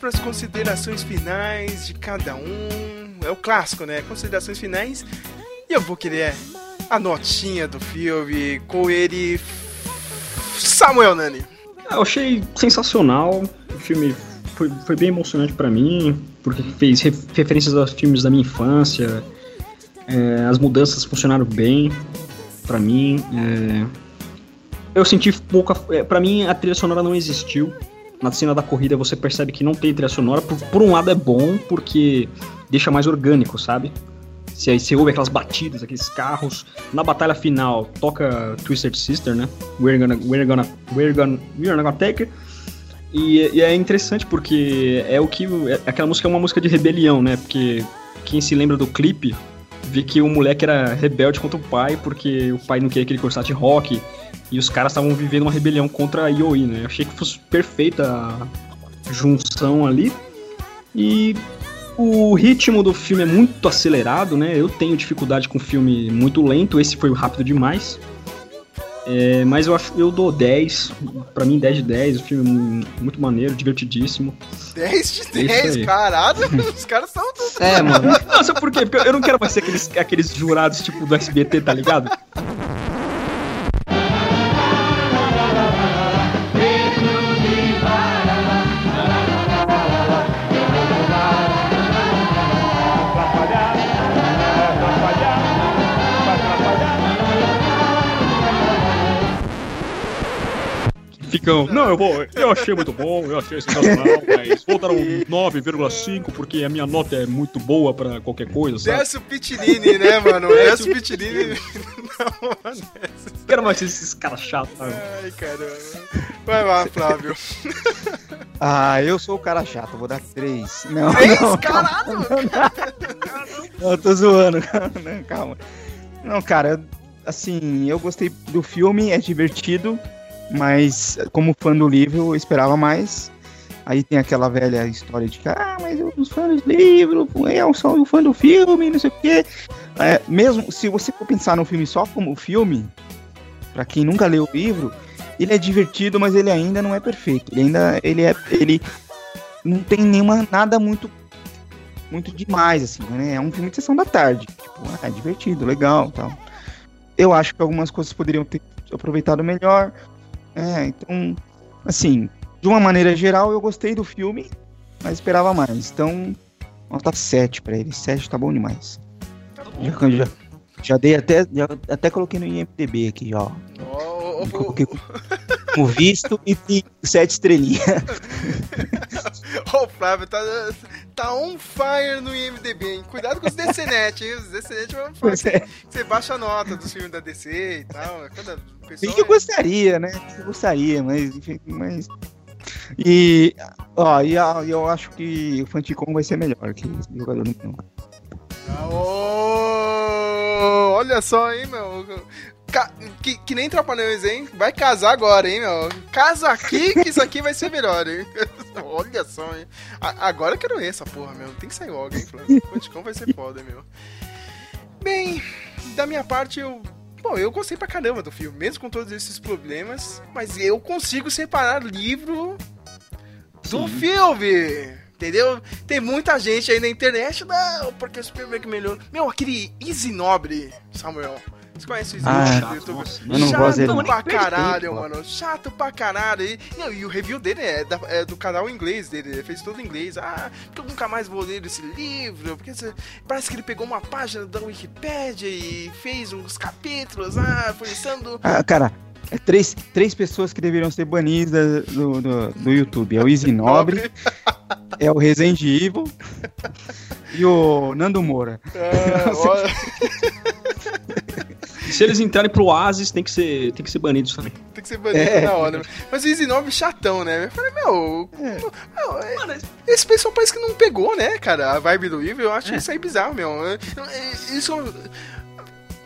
Para as considerações finais de cada um. É o clássico, né? Considerações finais. E eu vou querer a notinha do filme com ele. Samuel Nani. Ah, eu achei sensacional. O filme foi, foi bem emocionante para mim, porque fez referências aos filmes da minha infância. É, as mudanças funcionaram bem para mim. É, eu senti pouca. É, para mim, a trilha sonora não existiu na cena da corrida você percebe que não tem trilha sonora. Por, por um lado é bom, porque deixa mais orgânico, sabe? Aí você ouve aquelas batidas, aqueles carros. Na batalha final, toca Twisted Sister, né? We're gonna, we're gonna, we're gonna, we're gonna take it. E, e, é interessante porque é o que. É, aquela música é uma música de rebelião, né? Porque quem se lembra do clipe vê que o moleque era rebelde contra o pai, porque o pai não queria que ele gostasse de rock. E os caras estavam vivendo uma rebelião contra a IOI, né? Eu achei que fosse perfeita a junção ali. E o ritmo do filme é muito acelerado, né? Eu tenho dificuldade com filme muito lento, esse foi rápido demais. É, mas eu eu dou 10. Pra mim, 10 de 10. O filme é muito maneiro, divertidíssimo. 10 de 10, é caralho, os caras são tudo. É, mano. Não, sabe por quê? Porque eu não quero mais ser aqueles, aqueles jurados tipo do SBT, tá ligado? Ficam. Não, eu vou. Eu achei muito bom, eu achei sensacional, <laughs> mas vou dar um 9,5 porque a minha nota é muito boa pra qualquer coisa, sabe? Desce o Pitinini, né, mano? <laughs> Desce o Pitinini. Não, mano. Quero mais esses caras chatos, sabe? Ai, caramba. Vai lá, Flávio. <laughs> Ah, eu sou o cara chato, vou dar 3. Não, 3? não, Caralho! Não, eu tô zoando, calma. Não, cara, assim, eu gostei do filme, é divertido. Mas, como fã do livro, eu esperava mais. Aí tem aquela velha história de que, ah, mas eu sou fã do livro, eu sou um fã do filme, não sei o quê. É, mesmo se você for pensar no filme só como filme, para quem nunca leu o livro, ele é divertido, mas ele ainda não é perfeito. Ele ainda ele é ele não tem nenhuma nada muito muito demais assim, né? É um filme de sessão da tarde, tipo, ah, é divertido, legal, tal. Eu acho que algumas coisas poderiam ter aproveitado melhor. É, então, assim, de uma maneira geral, eu gostei do filme, mas esperava mais. Então, nota 7 pra ele. 7 tá bom demais. Tá bom. Já, já, já, dei até. Já, até coloquei no IMDB aqui, ó. Coloquei como visto e 7 estrelinhas. <laughs> Ô, oh, Flávio, tá, tá on fire no IMDB, hein? Cuidado com os DCNet, hein? Os DCNet vão falar é. você baixa a nota dos filmes da DC e tal. Cada pessoa... que eu gostaria, né? Eu gostaria, mas enfim, mas. E, ó, e eu acho que o Fanticon vai ser melhor que o jogador não. Oh, olha só, hein, meu. Que, que nem Trapalhões, hein? Vai casar agora, hein, meu? Casa aqui que isso aqui vai ser melhor, hein? <laughs> Olha só, hein? A, agora eu quero ver essa porra, meu. Tem que sair logo, hein, Flávio? Vai ser foda, meu. Bem, da minha parte, eu Bom, eu gostei pra caramba do filme, mesmo com todos esses problemas, mas eu consigo separar livro do Sim. filme. Entendeu? Tem muita gente aí na internet, não, porque o Spielberg melhorou. Meu, aquele Easy Nobre, Samuel. Você conhece o Easy ah, Nobre do YouTube? eu não Chato dele, pra caralho, mano. Chato pra caralho. E, e o review dele é, da, é, do canal inglês dele. Ele fez tudo em inglês. Ah, porque eu nunca mais vou ler esse livro. Porque parece que ele pegou uma página da Wikipedia e fez uns capítulos. Ah, pensando. Ah, cara, é três, três pessoas que deveriam ser banidas do, do, do YouTube. É o Easy <laughs> Nobre, é o Resident Evil e o Nando Moura. É, <laughs> <laughs> Se eles entrarem pro Oasis, tem que ser, tem que ser banidos também. Tem que ser banido é. na hora. Mas o Easy Nobre é chatão, né? Eu falei, meu, é. meu é, Mano, esse pessoal parece que não pegou, né, cara, a vibe do livro. Eu acho é. isso aí bizarro, meu. Isso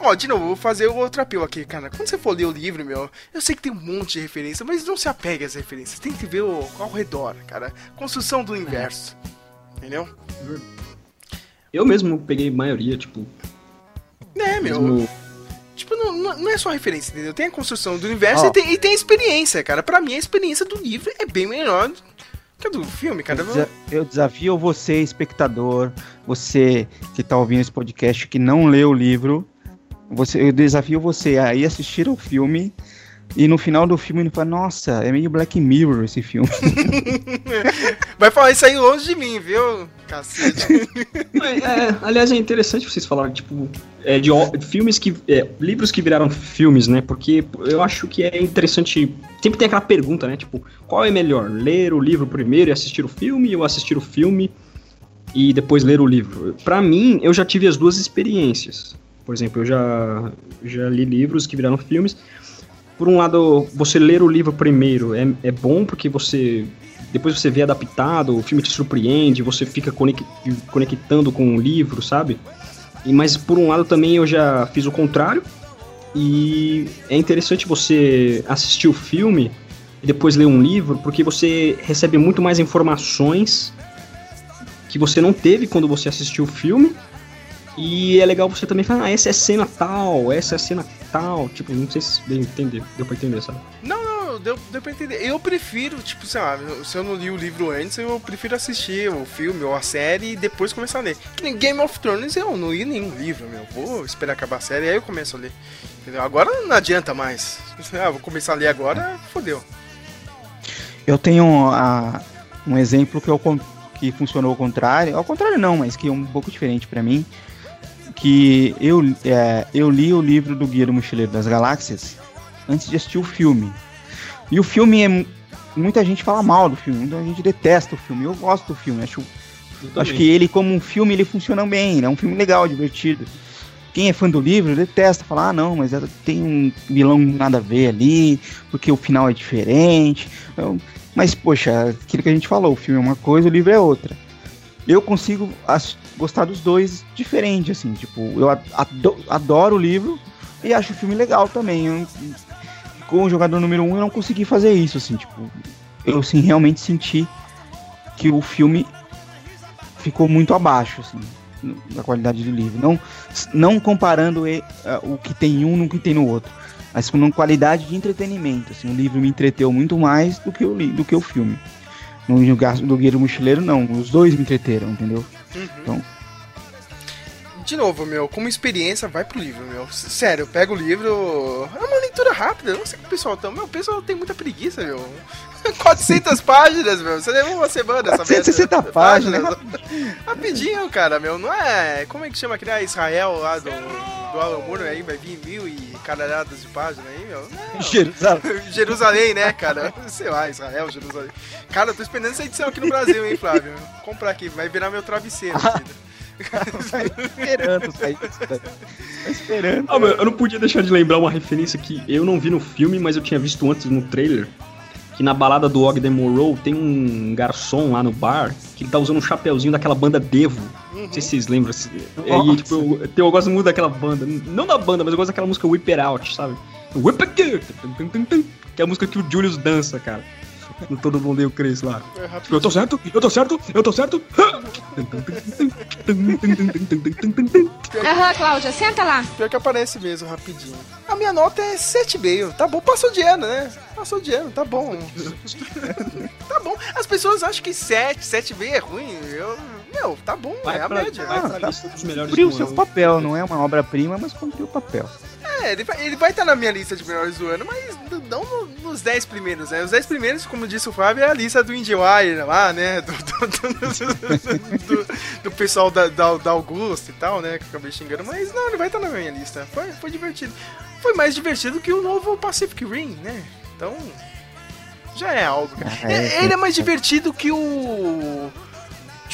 Ó, de novo, vou fazer outro apelo aqui, cara. Quando você for ler o livro, meu, eu sei que tem um monte de referência, mas não se apegue às referências. Tem que ver o, ao redor, cara. Construção do universo. Entendeu? Eu mesmo peguei maioria, tipo. É, meu. Mesmo... Tipo, não, não é só referência, entendeu? Tem a construção do universo oh. e, tem, e tem a experiência, cara. Pra mim, a experiência do livro é bem melhor que a do filme, cara. Eu, eu desafio você, espectador, você que tá ouvindo esse podcast que não leu o livro, você, eu desafio você a ir assistir o filme e no final do filme ele fala, nossa, é meio Black Mirror esse filme. <laughs> Vai falar isso aí longe de mim, viu? Cacete. É, aliás, é interessante vocês falarem, tipo, é, de, de, filmes que. É, livros que viraram filmes, né? Porque eu acho que é interessante. Sempre tem aquela pergunta, né? Tipo, qual é melhor? Ler o livro primeiro e assistir o filme ou assistir o filme e depois ler o livro? Para mim, eu já tive as duas experiências. Por exemplo, eu já, já li livros que viraram filmes. Por um lado, você ler o livro primeiro é, é bom porque você depois você vê adaptado, o filme te surpreende, você fica conectando com o livro, sabe? E, mas por um lado também eu já fiz o contrário. E é interessante você assistir o filme e depois ler um livro, porque você recebe muito mais informações que você não teve quando você assistiu o filme. E é legal você também falar, ah, essa é cena tal, essa é cena tal. Tipo, não sei se deu, entender, deu pra entender, sabe? Não, não, deu, deu pra entender. Eu prefiro, tipo, sei lá, se eu não li o livro antes, eu prefiro assistir o filme ou a série e depois começar a ler. Game of Thrones eu não li nenhum livro, meu. Vou esperar acabar a série e aí eu começo a ler. Entendeu? Agora não adianta mais. <laughs> Ah, vou começar a ler agora, fodeu. Eu tenho a, um exemplo que, eu, que funcionou ao contrário. Ao contrário não, mas que é um pouco diferente para mim. Que eu, é, eu li o livro do Guia do Mochileiro das Galáxias antes de assistir o filme. E o filme é. Muita gente fala mal do filme, muita gente detesta o filme. Eu gosto do filme, acho, acho que ele, como um filme, ele funciona bem. Ele é um filme legal, divertido. Quem é fã do livro detesta falar, ah, não, mas tem um vilão nada a ver ali, porque o final é diferente. Eu, mas, poxa, aquilo que a gente falou, o filme é uma coisa, o livro é outra. Eu consigo gostar dos dois diferente, assim, tipo, eu adoro, adoro o livro e acho o filme legal também. Eu, com o jogador número um, eu não consegui fazer isso, assim, tipo, eu assim, realmente senti que o filme ficou muito abaixo, assim, da qualidade do livro. Não, não comparando uh, o que tem em um no que tem no outro mas com qualidade de entretenimento. Assim, o livro me entreteu muito mais do que o, do que o filme. No, Guia do Mochileiro, não. Os dois me entreteram, entendeu? Uhum. Então, de novo, meu, como experiência, vai pro livro, meu. Sério, pega o livro. É uma leitura rápida. Eu não sei que o pessoal tá. Meu, o pessoal tem muita preguiça, meu. <laughs> 400 páginas, meu. Você levou uma semana essa 460 páginas. páginas. Rapidinho, cara, meu. Não é. Como é que chama aquele ah, Israel lá do, do Alan Moore aí? Vai vir mil e caralhadas de páginas aí, meu. Não. <laughs> Jerusalém. <laughs> Jerusalém, né, cara? Sei lá, Israel, Jerusalém. Cara, eu tô esperando essa edição aqui no Brasil, hein, Flávio? Vou comprar aqui, vai virar meu travesseiro. Ah. esperando sair. Tá esperando. Ah, eu não podia deixar de lembrar uma referência que eu não vi no filme, mas eu tinha visto antes no trailer. Que na balada do Ogden Morrow tem um garçom lá no bar que ele tá usando um chapeuzinho daquela banda Devo. Uhum. Não sei se vocês lembram. E aí, tipo, eu, eu gosto muito daquela banda. Não da banda, mas eu gosto daquela música Whip It Out, sabe? Whip It Out! Que é a música que o Julius dança, cara Todo Mundo e o Chris lá. É eu tô certo, eu tô certo, eu tô certo. Aham, Cláudia, senta lá. Pior que aparece mesmo, rapidinho. A minha nota é 7,5. Tá bom, passou de ano, né? Passou de ano, tá bom. <laughs> tá bom. As pessoas acham que 7, 7,5 é ruim. Eu, meu, tá bom, vai é a média. Vai pra lista dos melhores Cumpriu o seu papel, não é uma obra-prima, mas cumpriu o papel. É, ele vai, ele vai estar na minha lista de melhores do ano, mas não nos 10 primeiros, né? Os 10 primeiros, como disse o Fábio, é a lista do IndieWire lá, né? Do, do, do, do pessoal da, da, da Augusta e tal, né? Que acabei xingando, mas não, ele vai estar na minha lista. Foi, foi divertido. Foi mais divertido que o novo Pacific Rim, né? Então, já é algo. Ah, é, ele é mais divertido que o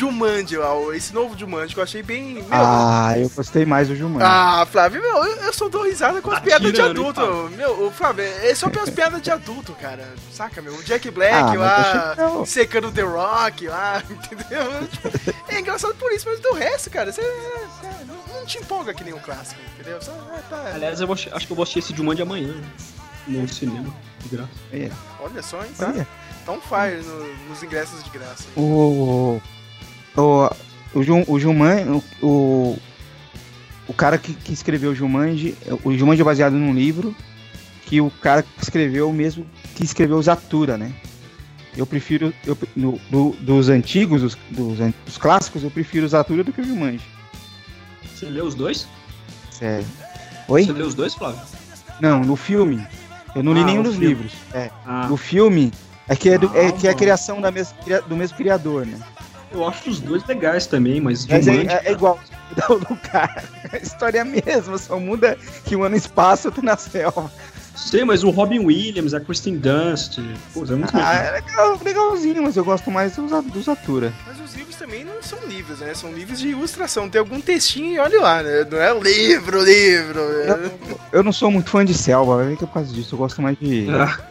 Jumanji, esse novo Jumanji que eu achei bem. Meu, ah, eu gostei mais do Jumanji. Ah, Flávio, meu, eu, eu só dou risada com as tá piadas de adulto. Meu, Flávio, é só pelas piadas de adulto, cara. Saca, meu? O Jack Black ah, lá, secando The Rock lá, <laughs> entendeu? Tipo, é engraçado por isso, mas do resto, cara, você não, não, te empolga que nem um clássico, entendeu? Só, tá, Aliás, eu vou, acho que eu vou assistir esse Jumanji amanhã, no cinema, de graça. É. Olha só, hein, tá? Olha. Tá um fire no, nos ingressos de graça. O o, o, Jum, o Jumanji, o, o, o cara que, que escreveu o Jumanji, o Jumanji é baseado num livro que o cara que escreveu o mesmo que escreveu o Zatura, né? Eu prefiro, eu, no, do, dos antigos, dos, dos, dos, clássicos, eu prefiro o Zatura do que o Jumanji. Você leu os dois? Sério. Oi? Você leu os dois, Flávio? Não, no filme. Eu não ah, li nenhum dos filme. livros. É. Ah. No filme, é que é, do, é, que é a criação da mes, do mesmo criador, né? Eu acho os dois legais também, mas. Mas é, é, é, igual <laughs> do cara. A história é a mesma, só muda que um ano espaço outro na selva. Sei, mas o Robin Williams, a Kristen Dunst. Pô, é muito Ah, é legal, legalzinho, mas eu gosto mais dos, dos Atura. Mas os livros também não são livros, né? São livros de ilustração. Tem algum textinho e olha lá, né? Não é o livro, livro. Eu, eu não sou muito fã de selva, é que é por causa disso. Eu gosto mais de. Ah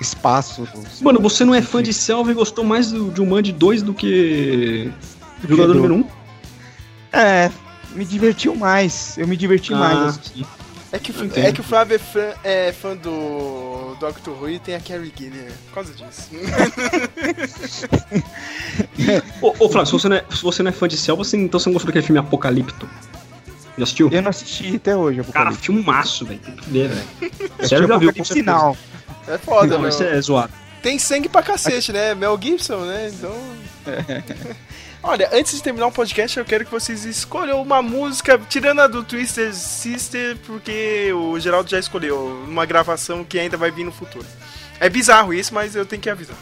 espaço. Mano, você não é fã de Selva e gostou mais do, de Jumanji 2 do que do jogador do... número 1? É, me divertiu mais. Eu me diverti ah. mais. É que, é que o Flávio é fã, é fã do Doctor Who e tem a Carrie Gillian, por causa disso. <laughs> ô, ô, Flávio, se você, não é, se você não é fã de Cell, você, então você não gostou daquele filme Apocalipto? Já assistiu? Eu não assisti até hoje, Cara, filmaço, velho. Tem que ver, velho. Sério, já viu, com sinal. É foda, Não, esse é zoado. Tem sangue pra cacete, né? Mel Gibson, né? Então... <laughs> Olha, antes de terminar o podcast, eu quero que vocês escolham uma música, tirando a do Twister Sister, porque o Geraldo já escolheu uma gravação que ainda vai vir no futuro. É bizarro isso, mas eu tenho que avisar.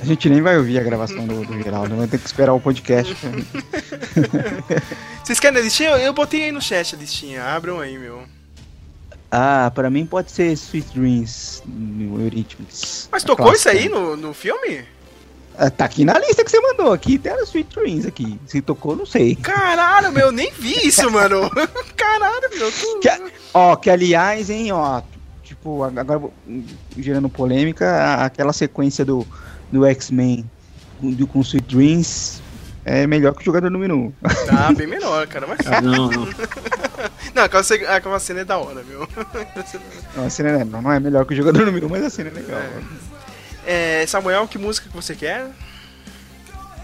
A gente nem vai ouvir a gravação do, do Geraldo, vai ter que esperar o podcast. <laughs> Vocês querem a listinha? Eu botei aí no chat a listinha, abram aí, meu. Ah, pra mim pode ser Sweet Dreams, no Eurythmics. Mas tocou isso aí no, no filme? Ah, tá aqui na lista que você mandou. Aqui tem a Sweet Dreams aqui. Se tocou, não sei. Caralho, meu, nem vi isso, mano. <laughs> Caralho, meu. Tu... Que, ó, que aliás, hein, ó. Tipo, agora gerando polêmica, aquela sequência do, do X-Men com Sweet Dreams é melhor que o jogador número 1. Um. Ah, bem melhor, cara. Mas... Ah, não, não. <laughs> não, aquela, aquela cena é da hora, meu. Não, a cena é, não, não é melhor que o jogador número 1, um, mas a cena é legal. É. É, Samuel, que música que você quer?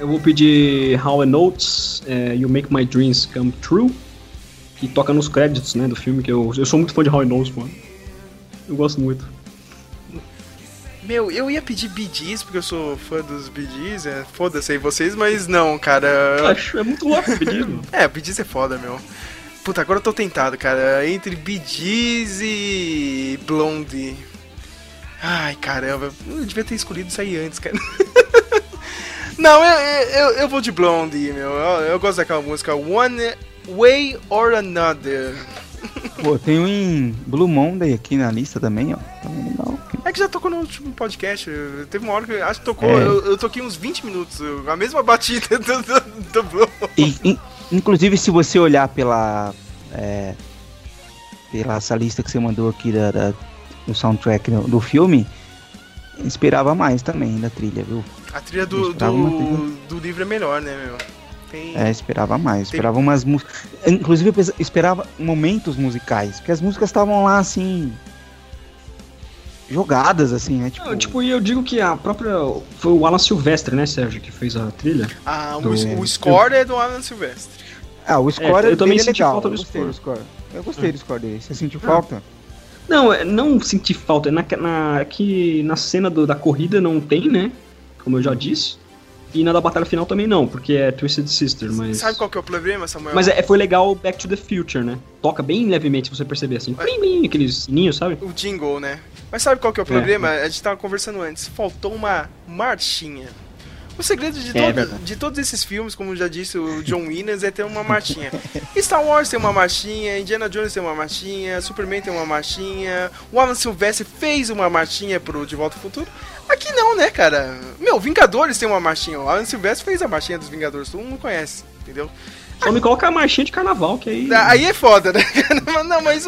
Eu vou pedir How I Notes, é, You Make My Dreams Come True, que toca nos créditos, né, do filme, que eu, eu sou muito fã de How I Notes, mano. Eu gosto muito. Meu, eu ia pedir Gees, porque eu sou fã dos Gees, é, foda-se aí vocês, mas não, cara. Acho, é muito louco mano. <laughs> É, Gees é foda, meu. Puta, agora eu tô tentado, cara. Entre Gees e Blondie. Ai, caramba. Eu devia ter escolhido isso aí antes, cara. <laughs> Não, eu, eu, eu vou de Blondie, meu. Eu, eu gosto daquela música One Way or Another. Pô, tem um em Blue Monday aqui na lista também, ó. Tá legal. É que já tocou no último podcast. Teve uma hora que acho que tocou. É. Eu, eu, toquei uns 20 minutos. A mesma batida <laughs> do, do, do e, in, Inclusive, se você olhar pela. É, pela essa lista que você mandou aqui da, da do soundtrack do, do, filme, esperava mais também da trilha, viu? A trilha do, do, do livro é melhor, né, meu? Tem... É, esperava mais. Tem... Esperava umas músicas. Inclusive, eu esperava momentos musicais. Porque as músicas estavam lá assim. Jogadas, assim, né? Tipo... Não, tipo, e eu digo que a própria. Foi o Alan Silvestre, né, Sérgio, que fez a trilha? Ah, do... o, score é do Alan Silvestre. Ah, o score é, eu também é senti legal. falta do eu gostei score. do score. Eu gostei hum. do score dele. Você sentiu falta? Não, é, não senti falta. Na, na, que na cena do, da corrida não tem, né? Como eu já disse. E na da batalha final também não, porque é Twisted Sister, mas... Sabe qual que é o problema, Samuel? Mas é, foi legal Back to the Future, né? Toca bem levemente, se você perceber, assim. Blim, blim, aqueles sininhos, sabe? O jingle, né? Mas sabe qual que é o problema? É. A gente tava conversando antes. Faltou uma marchinha. O segredo de, é, todo, de todos esses filmes, como já disse o John Williams, é ter uma <laughs> marchinha. Star Wars tem uma marchinha, Indiana Jones tem uma marchinha, Superman tem uma marchinha, o Alan Silvestre fez uma marchinha pro De Volta ao Futuro. Aqui não, né, cara? Meu, Vingadores tem uma marchinha. O Alan Silvestre fez a marchinha dos Vingadores, todo mundo conhece, entendeu? Só me coloca a marchinha de carnaval, que aí. Aí é foda, né? <laughs> Não, mas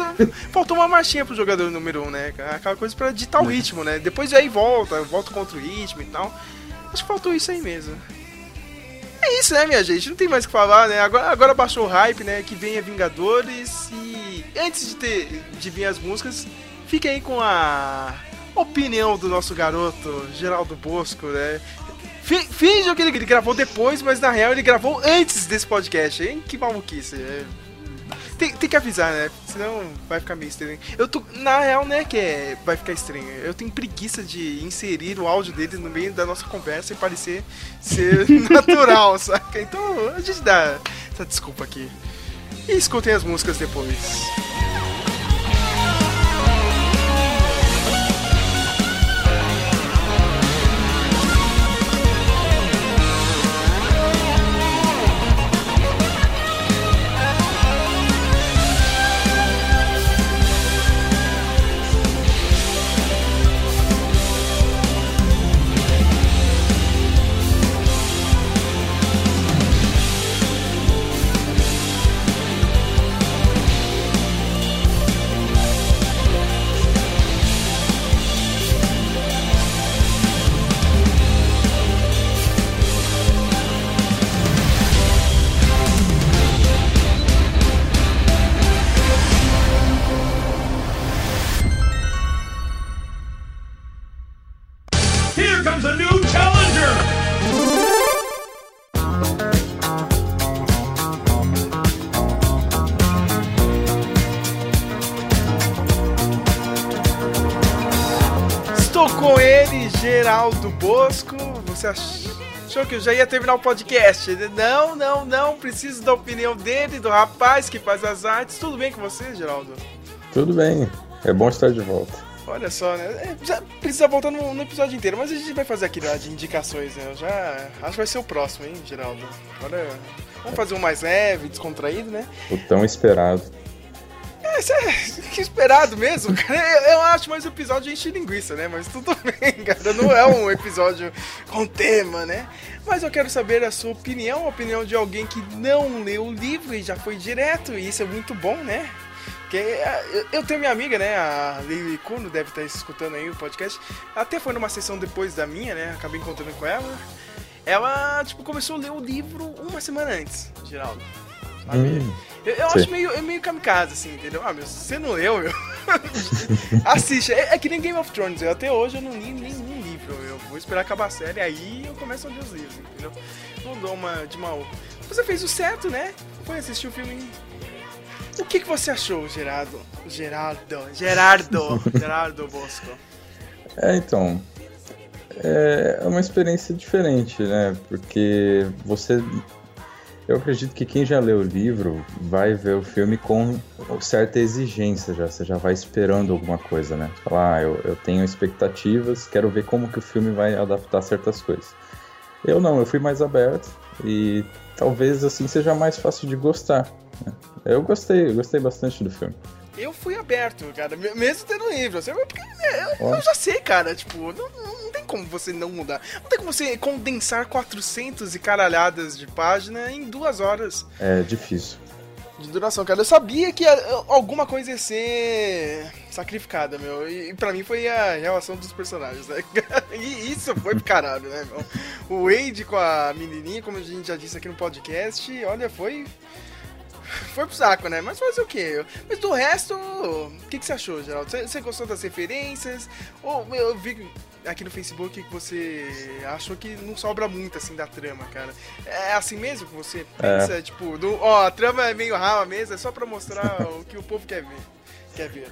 faltou uma marchinha pro jogador número 1, um, né? Aquela coisa pra ditar o ritmo, né? Depois aí volta, volta contra o ritmo e tal. Acho que faltou isso aí mesmo. É isso, né, minha gente? Não tem mais o que falar, né? Agora, agora baixou o hype, né? Que venha Vingadores e antes de ter de vir as músicas, fique aí com a opinião do nosso garoto Geraldo Bosco, né? Finge que ele gravou depois, mas na real ele gravou antes desse podcast, hein? Que maluquice. É tem, tem que avisar, né? Senão vai ficar meio estranho. Eu tô. Na real, né, que é, vai ficar estranho. Eu tenho preguiça de inserir o áudio dele no meio da nossa conversa e parecer ser <laughs> natural, saca? Então a gente dá essa desculpa aqui. E escutem as músicas depois. Geraldo Bosco, você achou que eu já ia terminar o podcast? Não, não, não, preciso da opinião dele, do rapaz que faz as artes. Tudo bem com você, Geraldo? Tudo bem, é bom estar de volta. Olha só, né? É, já precisa voltar no, no, episódio inteiro, mas a gente vai fazer aqui né, de indicações, né? Eu já acho que vai ser o próximo, hein, Geraldo? Agora vamos fazer um mais leve, descontraído, né? O tão esperado. É, isso é <laughs> esperado mesmo, cara. Eu, eu acho mais um episódio de encher linguiça, né? Mas tudo <laughs> bem, cara. Não é um episódio com tema, né? Mas eu quero saber a sua opinião, a opinião de alguém que não leu o livro e já foi direto, e isso é muito bom, né? Porque é, eu tenho minha amiga, né? A Lili Kuno, deve estar escutando aí o podcast. Até foi numa sessão depois da minha, né? Acabei encontrando com ela. Ela, tipo, começou a ler o livro uma semana antes, Geraldo. Hum, eu, eu acho meio, é meio kamikaze, assim, entendeu? Ah, meu, você não leu, meu. <laughs> Assiste. É, é, que nem Game of Thrones. Eu, até hoje eu não li nenhum livro. Eu vou esperar acabar a série, aí eu começo a ler os livros, entendeu? Não dou uma de mal. Você fez o certo, né? Foi assistir o filme. O que, que você achou, Gerardo? Gerardo. Gerardo. <laughs> Gerardo Bosco. É, então. É uma experiência diferente, né? Porque você eu acredito que quem já leu o livro vai ver o filme com certa exigência já. Você já vai esperando alguma coisa, né? Falar, ah, eu, eu tenho expectativas, quero ver como que o filme vai adaptar certas coisas. Eu não, eu fui mais aberto e talvez assim seja mais fácil de gostar. Né? Eu gostei, eu gostei bastante do filme eu fui aberto, cara, mesmo tendo livro. Assim, porque eu, eu, já sei, cara, tipo, não, não, tem como você não mudar. Não tem como você condensar 400 e caralhadas de página em duas horas. É difícil. De duração, cara. Eu sabia que alguma coisa ia ser sacrificada, meu. E pra mim foi a relação dos personagens, né? <laughs> E isso foi pro caralho, né, meu? O Wade com a menininha, como a gente já disse aqui no podcast, olha, foi foi pro saco, né? Mas fazer o quê? Mas do resto, o que, que você achou, Geraldo? Você, você gostou das referências? Ou eu vi aqui no Facebook que você achou que não sobra muito assim da trama, cara. É assim mesmo que você pensa? É. Tipo, do, ó, a trama é meio rala mesmo, é só pra mostrar <laughs> o que o povo quer ver. Quer ver.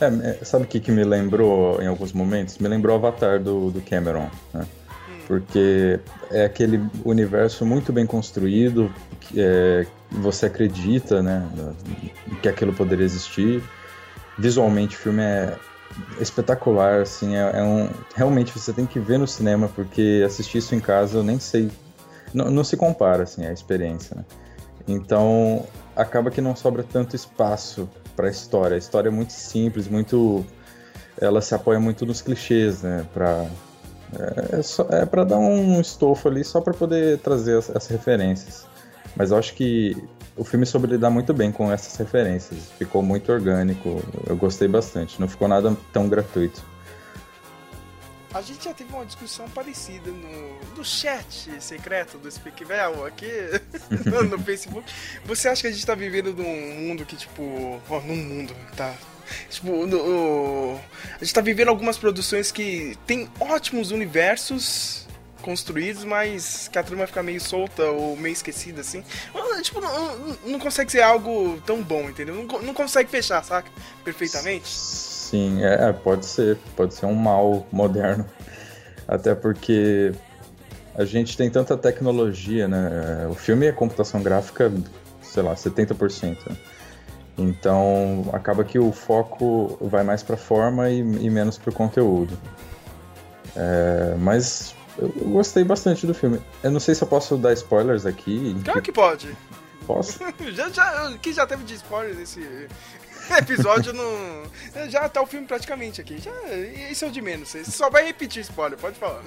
É, é sabe o que, que me lembrou em alguns momentos? Me lembrou o Avatar do, do Cameron, né? Porque é aquele universo muito bem construído, que, é, você acredita, né, que aquilo poderia existir. Visualmente o filme é espetacular, assim, é, é, um realmente você tem que ver no cinema porque assistir isso em casa eu nem sei, não, não se compara assim a experiência, né? Então acaba que não sobra tanto espaço para a história. A história é muito simples, muito, ela se apoia muito nos clichês, né? Para é, é, é para dar um estofo ali só para poder trazer as, as referências. Mas eu acho que o filme soube lidar muito bem com essas referências. Ficou muito orgânico, eu gostei bastante. Não ficou nada tão gratuito. A gente já teve uma discussão parecida no, no chat secreto do Speakvel aqui <laughs> no Facebook. Você acha que a gente tá vivendo num mundo que, tipo. Ó, num mundo, tá? Tipo, no, a gente tá vivendo algumas produções que tem ótimos universos construídos, mas que a trama fica meio solta ou meio esquecida, assim. Tipo, não, não consegue ser algo tão bom, entendeu? Não, não consegue fechar, saca? Perfeitamente. Sim, é, é, pode ser. Pode ser um mal moderno. Até porque a gente tem tanta tecnologia, né? O filme é computação gráfica, sei lá, 70%. Então acaba que o foco vai mais para forma e, e menos para o conteúdo. É, mas eu, gostei bastante do filme. Eu não sei se eu posso dar spoilers aqui. Claro que pode. Posso? <laughs> já, já, que já teve de spoiler nesse <laughs> episódio não. Já tá o filme praticamente aqui. Já, isso é o de menos. Você só vai repetir spoiler, pode falar.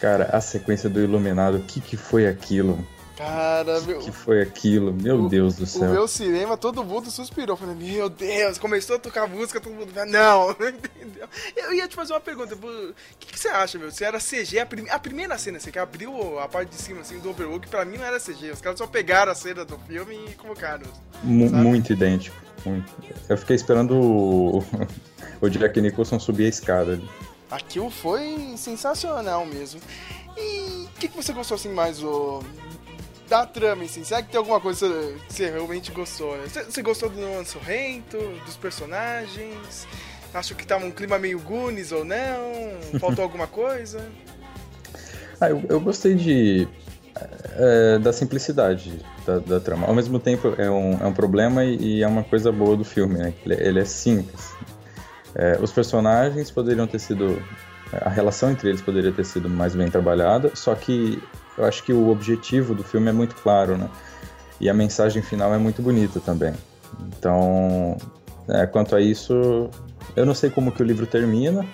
Cara, a sequência do Iluminado, o que, que foi aquilo? Cara, meu. O que foi aquilo? Meu o, Deus do céu. O meu cinema, todo mundo suspirou. Falei, meu Deus, começou a tocar música, todo mundo. <laughs> Não, entendeu? Eu ia te fazer uma pergunta. O que, que você acha, meu? Se era CG, a, prim... a primeira cena, assim, que abriu a parte de cima, assim, do Overworld, pra mim não era CG. Os caras só pegaram a cena do filme e colocaram. M muito idêntico. Muito. Eu fiquei esperando o, <laughs> o Jack Nicholson subir a escada ali. Aquilo foi sensacional mesmo. E o que, que você gostou assim mais, o da trama, assim. Será que tem alguma coisa que você realmente gostou, né? Você, você gostou do Nuan Sorrento, dos personagens? Acho que tava um clima meio Goonies ou não? Faltou <laughs> alguma coisa? Ah, eu, eu gostei de. É, da simplicidade da, da, trama. Ao mesmo tempo, é um, é um problema e, e é uma coisa boa do filme, né? Ele, ele é simples. É, os personagens poderiam ter sido. A relação entre eles poderia ter sido mais bem trabalhada, só que eu acho que o objetivo do filme é muito claro, né? E a mensagem final é muito bonita também. Então, é, quanto a isso, eu não sei como que o livro termina,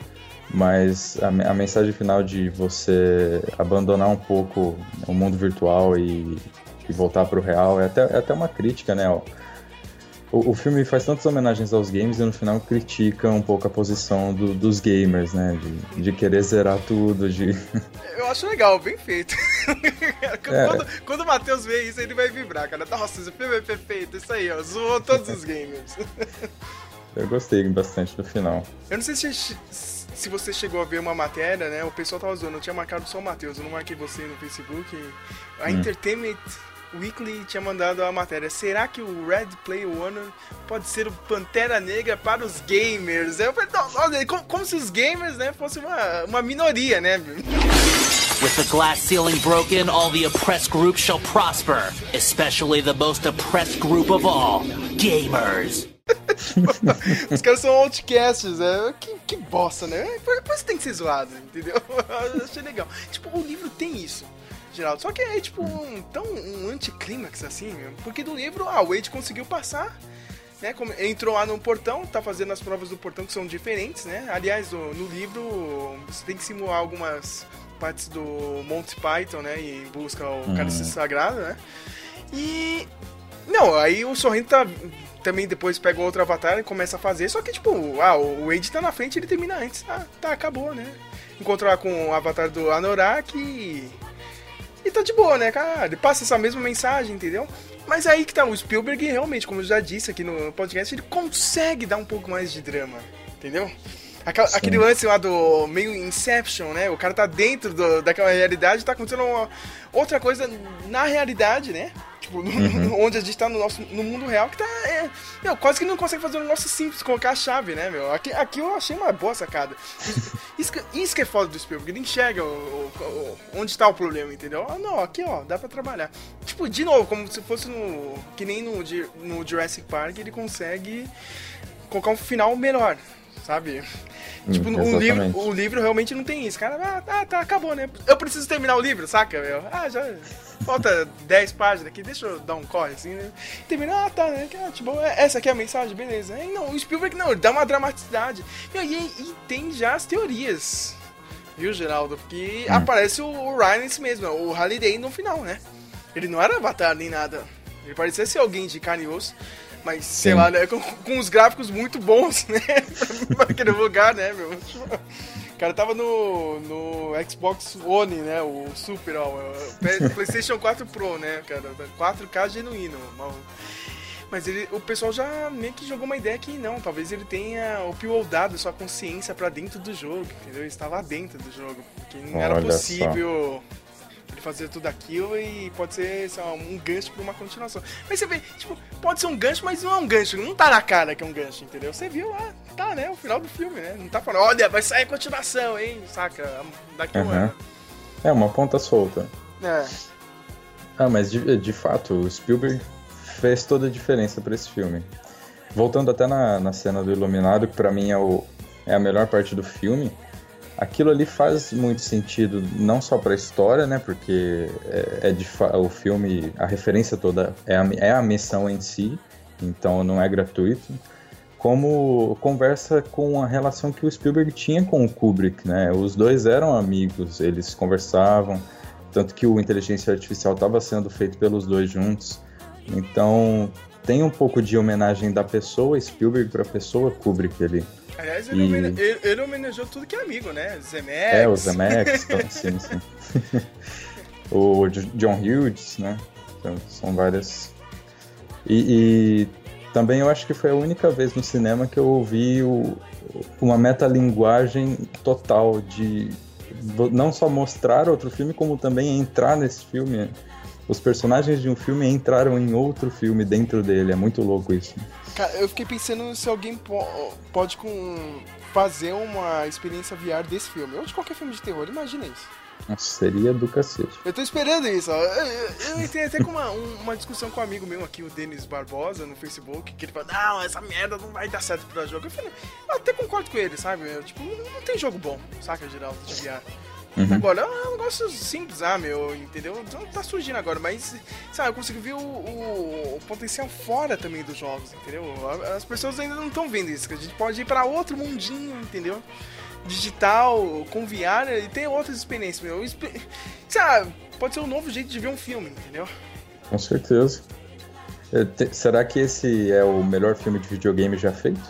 mas a, a, mensagem final de você abandonar um pouco o mundo virtual e, e voltar para o real é até, é até uma crítica, né? O, o, filme faz tantas homenagens aos games e no final critica um pouco a posição do, dos gamers, né? De, de, querer zerar tudo, de... <laughs> Eu acho legal, bem feito. <laughs> É. quando, quando, o Matheus vê isso, ele vai vibrar, cara. Nossa, esse filme é perfeito, isso aí, ó. Zoou todos os gamers. <laughs> Eu gostei bastante do final. Eu não sei se se você chegou a ver uma matéria, né? O pessoal tava zoando, eu tinha marcado só o Matheus, eu não marquei você no Facebook. A hum. Entertainment Weekly tinha mandado a matéria. Será que o Red Player One pode ser o Pantera Negra para os gamers? Eu falei, não, como, como, se os gamers, né, fossem uma, uma minoria, né? With the glass ceiling broken, all the oppressed groups shall prosper, especially the most oppressed group of all, gamers. <laughs> Os caras são outcasts, é. Que, que bosta, né? Por, por isso tem que ser zoado, entendeu? <laughs> Eu achei legal. Tipo, o livro tem isso. Geraldo. Só que é tipo um, tão um anticlímax assim, porque do livro, ah, o Wade conseguiu passar, né? Entrou lá no portão, tá fazendo as provas do portão que são diferentes, né? Aliás, no, no livro você tem que simular algumas partes do Monty Python, né? E busca o uhum. cálice sagrado, né? E. Não, aí o Sorrento tá também depois pega outro avatar e começa a fazer. Só que, tipo, ah, o Wade tá na frente ele termina antes. Ah, tá, acabou, né? Encontrou com o avatar do Anorak e. E tá de boa, né, cara? Ele passa essa mesma mensagem, entendeu? Mas aí que tá, o Spielberg realmente, como eu já disse aqui no podcast, ele consegue dar um pouco mais de drama, entendeu? Aquela, aquele lance lá do meio Inception, né? O cara tá dentro do, daquela realidade, tá acontecendo uma, outra coisa na realidade, né? Tipo, uhum. onde a gente tá no, nosso, no mundo real, que tá. É, meu, quase que não consegue fazer um negócio simples, colocar a chave, né, meu? Aqui, aqui eu achei uma boa sacada. Isso que, isso que é foda do Spielberg, ele enxerga o, o, o, onde tá o problema, entendeu? Ah, não, aqui ó, dá pra trabalhar. Tipo, de novo, como se fosse no. Que nem no, no Jurassic Park, ele consegue colocar um final melhor, sabe? Hum, tipo, um livro, o livro realmente não tem isso. Cara, ah, tá, tá, acabou, né? Eu preciso terminar o livro, saca, meu? Ah, já. Falta <laughs> 10 páginas aqui, deixa eu dar um corre assim, né? Termina, ah, tá, né? Ah, tipo, é, essa aqui é a mensagem, beleza. E não, o Spielberg não, ele dá uma dramaticidade. E, e, e tem já as teorias, viu, Geraldo? Porque hum. aparece o, o Ryan nesse mesmo, o Halliday no final, né? Ele não era avatar nem nada. Ele parecia ser alguém de carne e osso. Mas, Sim. sei lá, né? Com, com os gráficos muito bons, né? <laughs> pra aquele lugar, né, meu? O cara tava no, no Xbox One, né? O Super, ó. O <laughs> PlayStation 4 Pro, né, cara? 4K genuíno. Mas ele, o pessoal já meio que jogou uma ideia que não, talvez ele tenha uploadado sua consciência para dentro do jogo, entendeu? Ele estava dentro do jogo, porque não Olha era possível só fazer tudo aquilo e pode ser lá, um gancho pra uma continuação. Mas você vê, tipo, pode ser um gancho, mas não é um gancho. Não tá na cara que é um gancho, entendeu? Você viu lá, tá, né? O final do filme, né? Não tá falando, olha, vai sair continuação, hein? Saca? Daqui um uhum. ano. É, uma ponta solta. É. Ah, mas de, de fato, o Spielberg fez toda a diferença para esse filme. Voltando até na, na cena do Iluminado, que pra mim é, o, é a melhor parte do filme aquilo ali faz muito sentido não só para a história, né? Porque é, é de o filme, a referência toda é a, é a missão em si, então não é gratuito. Como conversa com a relação que o Spielberg tinha com o Kubrick, né? Os dois eram amigos, eles conversavam, tanto que o Inteligência Artificial estava sendo feito pelos dois juntos. Então tem um pouco de homenagem da pessoa Spielberg para a pessoa Kubrick ali. Aliás, ele, e... homene... ele, ele, homenageou tudo que é amigo, né? Zemex. É, o Zemex, então, sim, sim. <laughs> o John Hughes, né? Então, são várias. E, e, também eu acho que foi a única vez no cinema que eu ouvi o, uma metalinguagem total de não só mostrar outro filme, como também entrar nesse filme. os personagens de um filme entraram em outro filme dentro dele. É muito louco isso. Cara, eu fiquei pensando se alguém po pode com fazer uma experiência VR desse filme, ou de qualquer filme de terror, imagina isso. Nossa, seria do cacete. Eu tô esperando isso, ó. Eu, eu, eu entrei até com uma, uma discussão com um amigo meu aqui, o Denis Barbosa, no Facebook, que ele falou, não, essa merda não vai dar certo pra jogo. Eu falei, eu até concordo com ele, sabe? Eu, tipo, não, não tem jogo bom, saca, Geraldo, de VR. Uhum. Agora, é um negócio simples, ah, meu, entendeu? Então tá surgindo agora, mas, sabe, eu consigo ver o, o, o potencial fora também dos jogos, entendeu? As pessoas ainda não estão vendo isso, que a gente pode ir pra outro mundinho, entendeu? Digital, com VR e tem outras experiências, meu. Sabe, pode ser um novo jeito de ver um filme, entendeu? Com certeza. É, será que esse é o melhor filme de videogame já feito?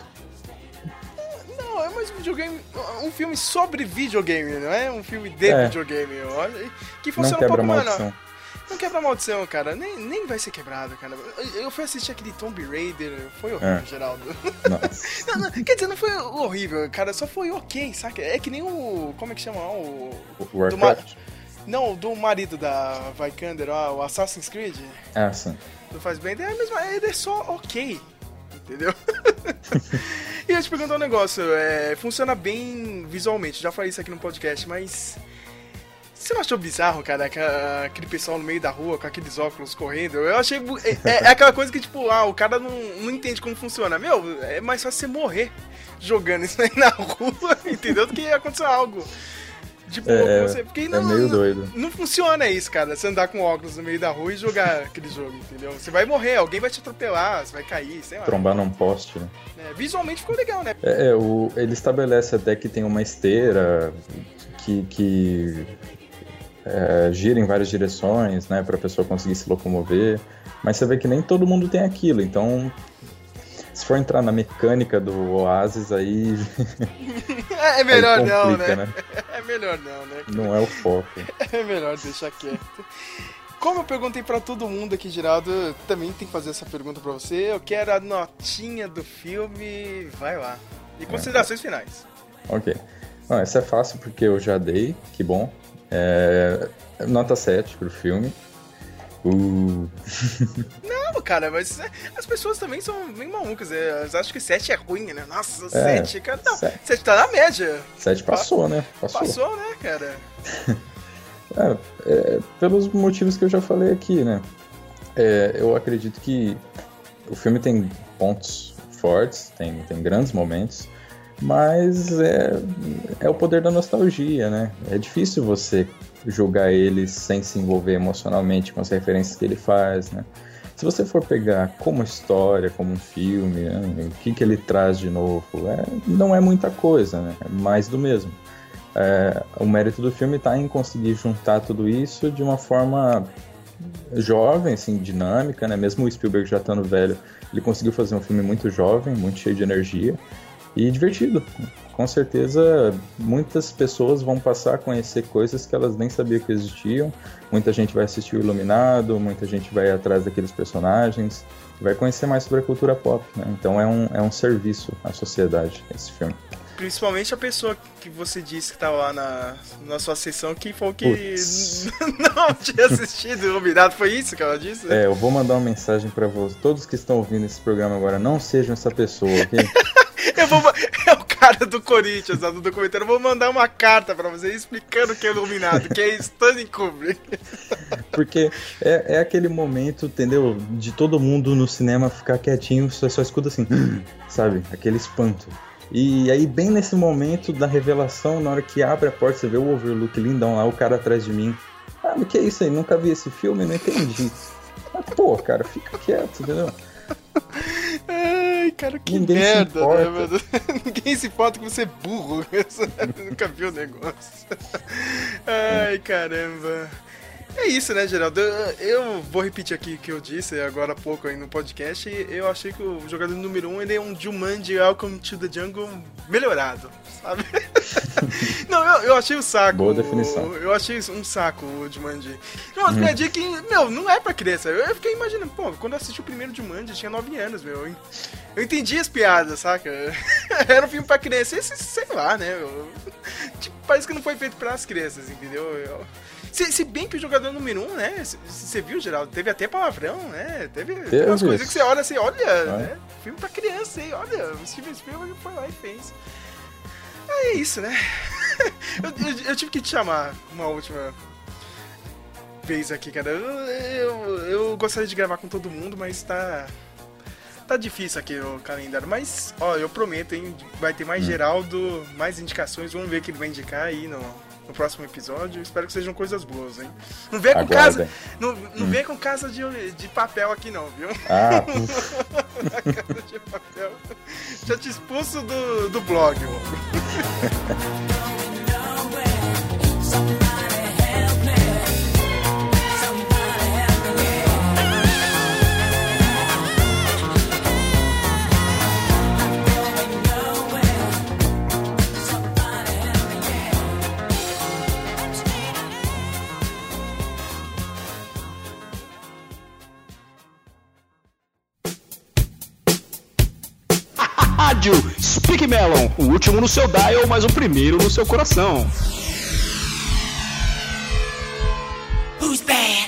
Um filme sobre videogame, não é? Um filme de é. videogame. Olha, que funciona não um pouco, mano. Não quebra a maldição, cara. Nem, nem vai ser quebrado, cara. Eu fui assistir aquele Tomb Raider, foi horrível, é. Geraldo. <laughs> não, não, quer dizer, não foi horrível, cara. Só foi ok, saca? É que nem o. Como é que chama? O. o Warcraft? Do, não, do marido da Vikander, ó, o Assassin's Creed. Ah, sim. Não faz bem, é, mesmo, ele é só ok entendeu? <laughs> e eu te perguntar um negócio, é, funciona bem visualmente, já falei isso aqui no podcast, mas. Você não achou bizarro, cara, aquele pessoal no meio da rua com aqueles óculos correndo? Eu achei. É, é, é aquela coisa que, tipo, ah, o cara não, não entende como funciona. Meu, é mais fácil você morrer jogando isso aí na <laughs> rua, entendeu? Do que acontecer algo de boa é, você. Porque é não, meio não, doido. Não funciona isso, cara. Você andar com óculos no meio da rua e jogar <laughs> aquele jogo, entendeu? Você vai morrer, alguém vai te atropelar, você vai cair, sei lá. Trombar num poste, né? É, visualmente ficou legal, né? É, é, o, ele estabelece até que tem uma esteira que, que é, gira em várias direções, né? Pra pessoa conseguir se locomover. Mas você vê que nem todo mundo tem aquilo, então se for entrar na mecânica do Oasis, aí. <laughs> é melhor aí complica, não, né? né? <laughs> É melhor não, né? Não é o foco. <laughs> É melhor deixar quieto. Como eu perguntei para todo mundo aqui, Geraldo, também tem que fazer essa pergunta para você. Eu quero a notinha do filme. Vai lá. E considerações é. finais. Ok. Bom, essa é fácil porque eu já dei, que bom. É... Nota 7 pro filme. Uh. <laughs> Não, cara, mas as pessoas também são bem malucas. É, elas acham que 7 é ruim, né? Nossa, 7, é, cara. Não, 7 tá na média. 7 passou, né? Passou. Passou, né, cara? <laughs> é, é, pelos motivos que eu já falei aqui, né? É, eu acredito que o filme tem pontos fortes, tem, tem grandes momentos, mas é, é o poder da nostalgia, né? É difícil você julgar ele sem se envolver emocionalmente com as referências que ele faz, né? Se você for pegar como história, como um filme, né, o que, que ele traz de novo, é, não é muita coisa, né? É mais do mesmo. É, o mérito do filme está em conseguir juntar tudo isso de uma forma jovem, assim, dinâmica, né? Mesmo o Spielberg já estando velho, ele conseguiu fazer um filme muito jovem, muito cheio de energia e divertido com certeza muitas pessoas vão passar a conhecer coisas que elas nem sabiam que existiam. Muita gente vai assistir o Iluminado, muita gente vai atrás daqueles personagens, vai conhecer mais sobre a cultura pop. Né? Então é um, é um serviço à sociedade esse filme. Principalmente a pessoa que você disse que estava lá na, na sua sessão que falou que <laughs> não tinha assistido o Iluminado. Foi isso que ela disse? É, eu vou mandar uma mensagem para todos que estão ouvindo esse programa agora. Não sejam essa pessoa, ok? <laughs> eu vou, cara do Corinthians lá no documentário. Eu vou mandar uma carta para você explicando o que é iluminado, que é Stanley Kubrick. Porque é, é aquele momento, entendeu? De todo mundo no cinema ficar quietinho, só, só escuta assim, <gasps> sabe? Aquele espanto. E aí, bem nesse momento da revelação, na hora que abre a porta, você vê o Overlook lindão lá, o cara atrás de mim. Ah, mas que é isso aí? Nunca vi esse filme, não entendi. Mas, pô, cara, fica quieto, entendeu? <laughs> Ai, cara, que Ninguém merda, né, mano? <laughs> Ninguém se importa que você é burro. <laughs> Nunca viu o negócio. Ai, caramba. É isso, né, Geraldo? Eu vou repetir aqui o que eu disse agora há pouco aí no podcast. Eu achei que o jogador número 1 um, ele é um Jumanji Welcome to the Jungle melhorado, sabe? <laughs> não, eu, eu achei um saco. Boa definição. Eu achei um saco o Jumanji. Não, hum. que, meu, não é pra criança. Eu fiquei imaginando, pô, quando eu assisti o primeiro Jumanji, eu tinha 9 anos, meu. Eu entendi as piadas, saca? <laughs> Era um filme pra criança. Esse, sei lá, né? Eu, <laughs> tipo, parece que não foi feito para as crianças, entendeu? Eu, se, se, bem que o jogador número um, né? Você viu, Geraldo? Teve até palavrão, né? Teve, teve umas coisas que você olha assim, olha, né? Filme pra criança, hein? Olha, o Steven Spielberg foi lá e fez. É isso, né? <laughs> eu, eu, eu, tive que te chamar uma última vez aqui, cara. Eu, eu, eu gostaria de gravar com todo mundo, mas tá. Tá difícil aqui o calendário. Mas, ó, eu prometo, hein? Vai ter mais hum. Geraldo, mais indicações. Vamos ver o que ele vai indicar aí no, no próximo episódio. Espero que sejam coisas boas, hein? Não vem com casa. Não, não hum. vem com casa de, de papel aqui não, viu? Ah. <laughs> casa de papel. Já te expulso do, do blog, mano. <laughs> Rádio Speak Melon, o último no seu dial, mas o primeiro no seu coração. Who's bad?